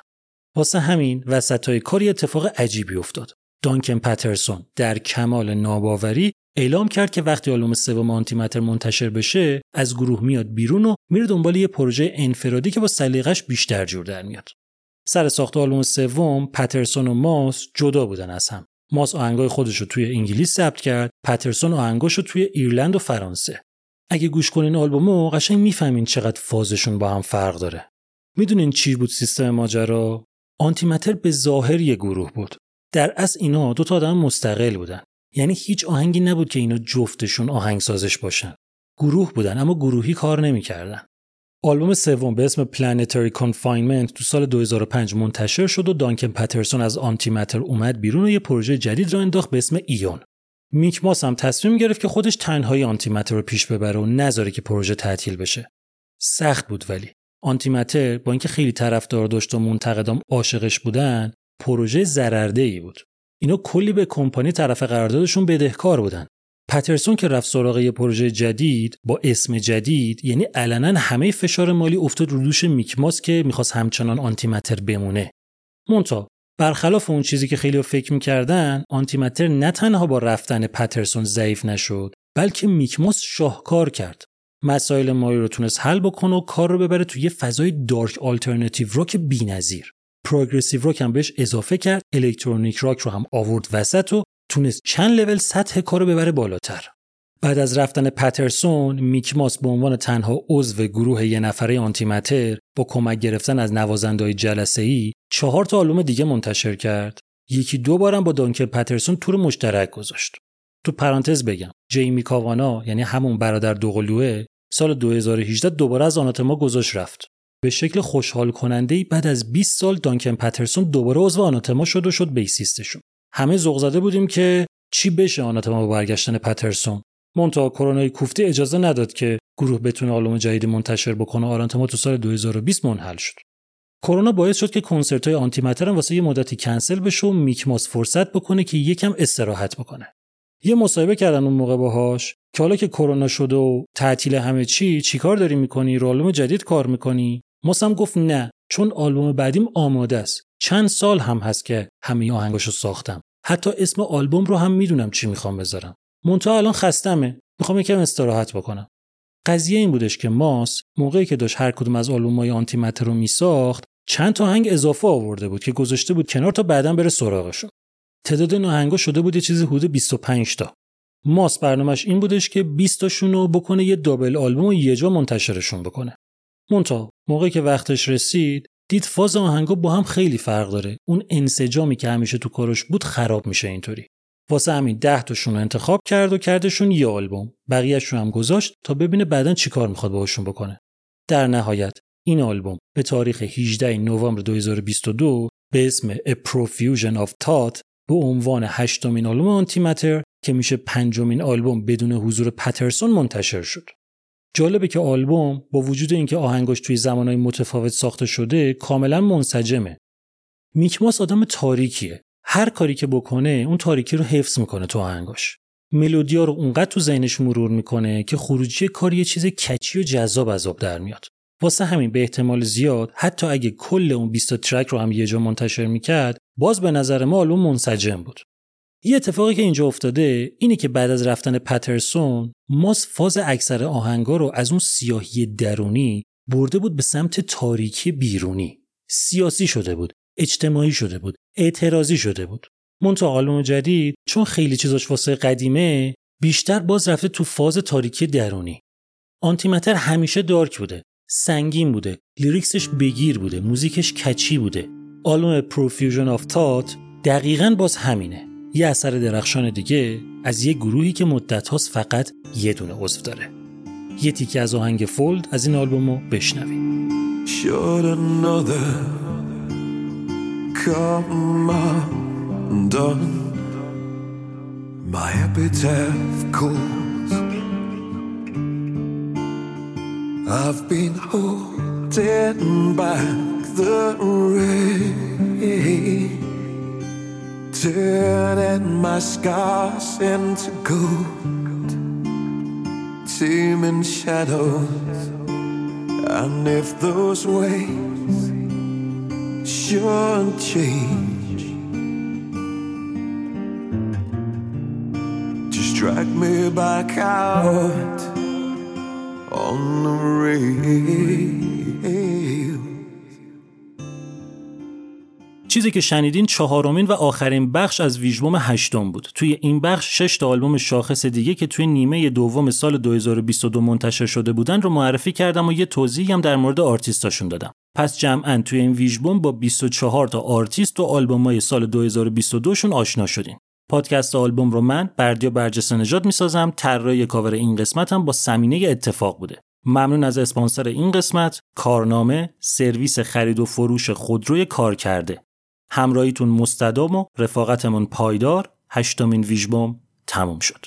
واسه همین وسط کاری اتفاق عجیبی افتاد. دانکن پترسون در کمال ناباوری اعلام کرد که وقتی آلبوم سوم آنتیمتر منتشر بشه از گروه میاد بیرون و میره دنبال یه پروژه انفرادی که با سلیقش بیشتر جور در میاد. سر ساخت آلبوم سوم پترسون و ماس جدا بودن از هم. ماس آهنگای خودش رو توی انگلیس ثبت کرد، پترسون آهنگاش رو توی ایرلند و فرانسه. اگه گوش کنین آلبومو قشنگ می‌فهمین چقدر فازشون با هم فرق داره. می‌دونین چی بود سیستم ماجرا؟ آنتیمتر به ظاهر یه گروه بود. در اصل اینا دو تا آدم مستقل بودن. یعنی هیچ آهنگی نبود که اینا جفتشون آهنگسازش باشن. گروه بودن اما گروهی کار نمی‌کردن. آلبوم سوم به اسم Planetary Confinement تو سال 2005 منتشر شد و دانکن پترسون از آنتیمتر اومد بیرون و یه پروژه جدید را انداخت به اسم ایون. میک ماس هم تصمیم گرفت که خودش تنهایی آنتیمتر رو پیش ببره و نذاره که پروژه تعطیل بشه. سخت بود ولی آنتیمتر با اینکه خیلی طرفدار داشت و منتقدام عاشقش بودن پروژه ضررده بود. اینا کلی به کمپانی طرف قراردادشون بدهکار بودن. پترسون که رفت سراغ یه پروژه جدید با اسم جدید یعنی علنا همه فشار مالی افتاد رو دوش میکماس که می‌خواست همچنان آنتیمتر بمونه. منتها برخلاف اون چیزی که خیلی فکر می‌کردن Antimatter نه تنها با رفتن پترسون ضعیف نشد بلکه میک ماس شاهکار کرد. مسائل ماری رو تونست حل بکنه و کار رو ببره توی یه فضای dark alternative rock بی‌نظیر. progressive rock هم بهش اضافه کرد electronic rock رو هم آورد وسط و تونست چند لول سطح کار رو ببره بالاتر. بعد از رفتن پترسون میک ماس به عنوان تنها عضو گروه یه نفره Antimatter با کمک گرفتن از نوازندهای جلسه ای چهار تا آلبوم دیگه منتشر کرد. یکی دو بارم با دانکل پترسون تور مشترک گذاشت. تو پرانتز بگم جیمی کاوانا یعنی همون برادر دوقلوه سال 2018 دوباره از آناتما گذاشت رفت. به شکل خوشحال کننده ای بعد از 20 سال دانکن پترسون دوباره عضو آناتما شد و شد بیسیستشون. همه ذوق زده بودیم که چی بشه آناتما با برگشتن پترسون. مونتا کرونای کوفتی اجازه نداد که گروه بتونه آلبوم جدیدی منتشر بکنه آرانتما تو سال 2020 منحل شد. کرونا باعث شد که کنسرت های آنتی واسه یه مدتی کنسل بشه و میکماس فرصت بکنه که یکم استراحت بکنه. یه مصاحبه کردن اون موقع باهاش که حالا که کرونا شده و تعطیل همه چی چیکار داری می‌کنی؟ رو آلبوم جدید کار می‌کنی؟ ماسم گفت نه چون آلبوم بعدیم آماده است. چند سال هم هست که همه آهنگاشو ساختم. حتی اسم آلبوم رو هم می‌دونم چی می‌خوام بذارم. مونتا الان خستمه. می‌خوام یکم استراحت بکنم. قضیه این بودش که ماس موقعی که داشت هر کدوم از آلبومای آنتی رو میساخت چند تا آهنگ اضافه آورده بود که گذاشته بود کنار تا بعدا بره سراغشون. تعداد ناهنگا شده بود یه چیزی حدود 25 تا. ماس برنامهش این بودش که 20 تاشون رو بکنه یه دابل آلبوم و یه جا منتشرشون بکنه. مونتا موقعی که وقتش رسید دید فاز آهنگا با هم خیلی فرق داره. اون انسجامی که همیشه تو کارش بود خراب میشه اینطوری. واسه همین ده تاشون رو انتخاب کرد و کردشون یه آلبوم. بقیهش رو هم گذاشت تا ببینه بعدا چیکار می‌خواد باهاشون بکنه. در نهایت این آلبوم به تاریخ 18 نوامبر 2022 به اسم A Profusion of Thought به عنوان هشتمین آلبوم آنتی ماتر که میشه پنجمین آلبوم بدون حضور پترسون منتشر شد. جالبه که آلبوم با وجود اینکه آهنگاش توی زمانهای متفاوت ساخته شده کاملا منسجمه. میکماس آدم تاریکیه هر کاری که بکنه اون تاریکی رو حفظ می‌کنه تو آهنگاش ملودیا رو اونقدر تو ذهنش مرور می‌کنه که خروجی کار یه چیز کچی و جذاب از آب در میاد واسه همین به احتمال زیاد حتی اگه کل اون 20 ترک رو هم یه جا منتشر می‌کرد باز به نظر ما آلبوم منسجم بود. یه اتفاقی که اینجا افتاده اینه که بعد از رفتن پترسون ماس فاز اکثر آهنگا رو از اون سیاهی درونی برده بود به سمت تاریکی بیرونی. سیاسی شده بود اجتماعی شده بود اعتراضی شده بود. منتها آلبوم جدید چون خیلی چیزاش واسه قدیمه بیشتر باز رفته تو فاز تاریکی درونی. Antimatter همیشه dark بوده. سنگین بوده lyrics ش بگیر بوده موزیکش catchy بوده آلبوم Profusion of Thought دقیقا باز همینه یه اثر درخشان دیگه از یه گروهی که مدت هاست فقط یه دونه عضو داره یه تیکه از آهنگ فولد از این آلبوم رو بشنویم. My epitaph. I've been holding back the rain, turning my scars into gold, teeming shadows. And if those waves should change. Just drag me back out on the rail. چیزی که شنیدین چهارمین و آخرین بخش از ویژبوم هشتم بود. توی این بخش شش تا آلبوم شاخص دیگه که توی نیمه دوم سال 2022 منتشر شده بودن رو معرفی کردم و یه توضیحی هم در مورد آرتیستاشون دادم. پس جمعا توی این ویژبوم با 24 تا آرتیست و آلبومای سال 2022 شون آشنا شدیم. پادکست آلبوم رو من بردیا برجسته نژاد می‌سازم طراحی کاور این قسمت هم با سمینه اتفاق بوده ممنون از اسپانسر این قسمت. کارنامه سرویس خرید و فروش خودروی کار کرده. همراهیتون مستدام و رفاقتمون پایدار. هشتمین ویژبوم تموم شد.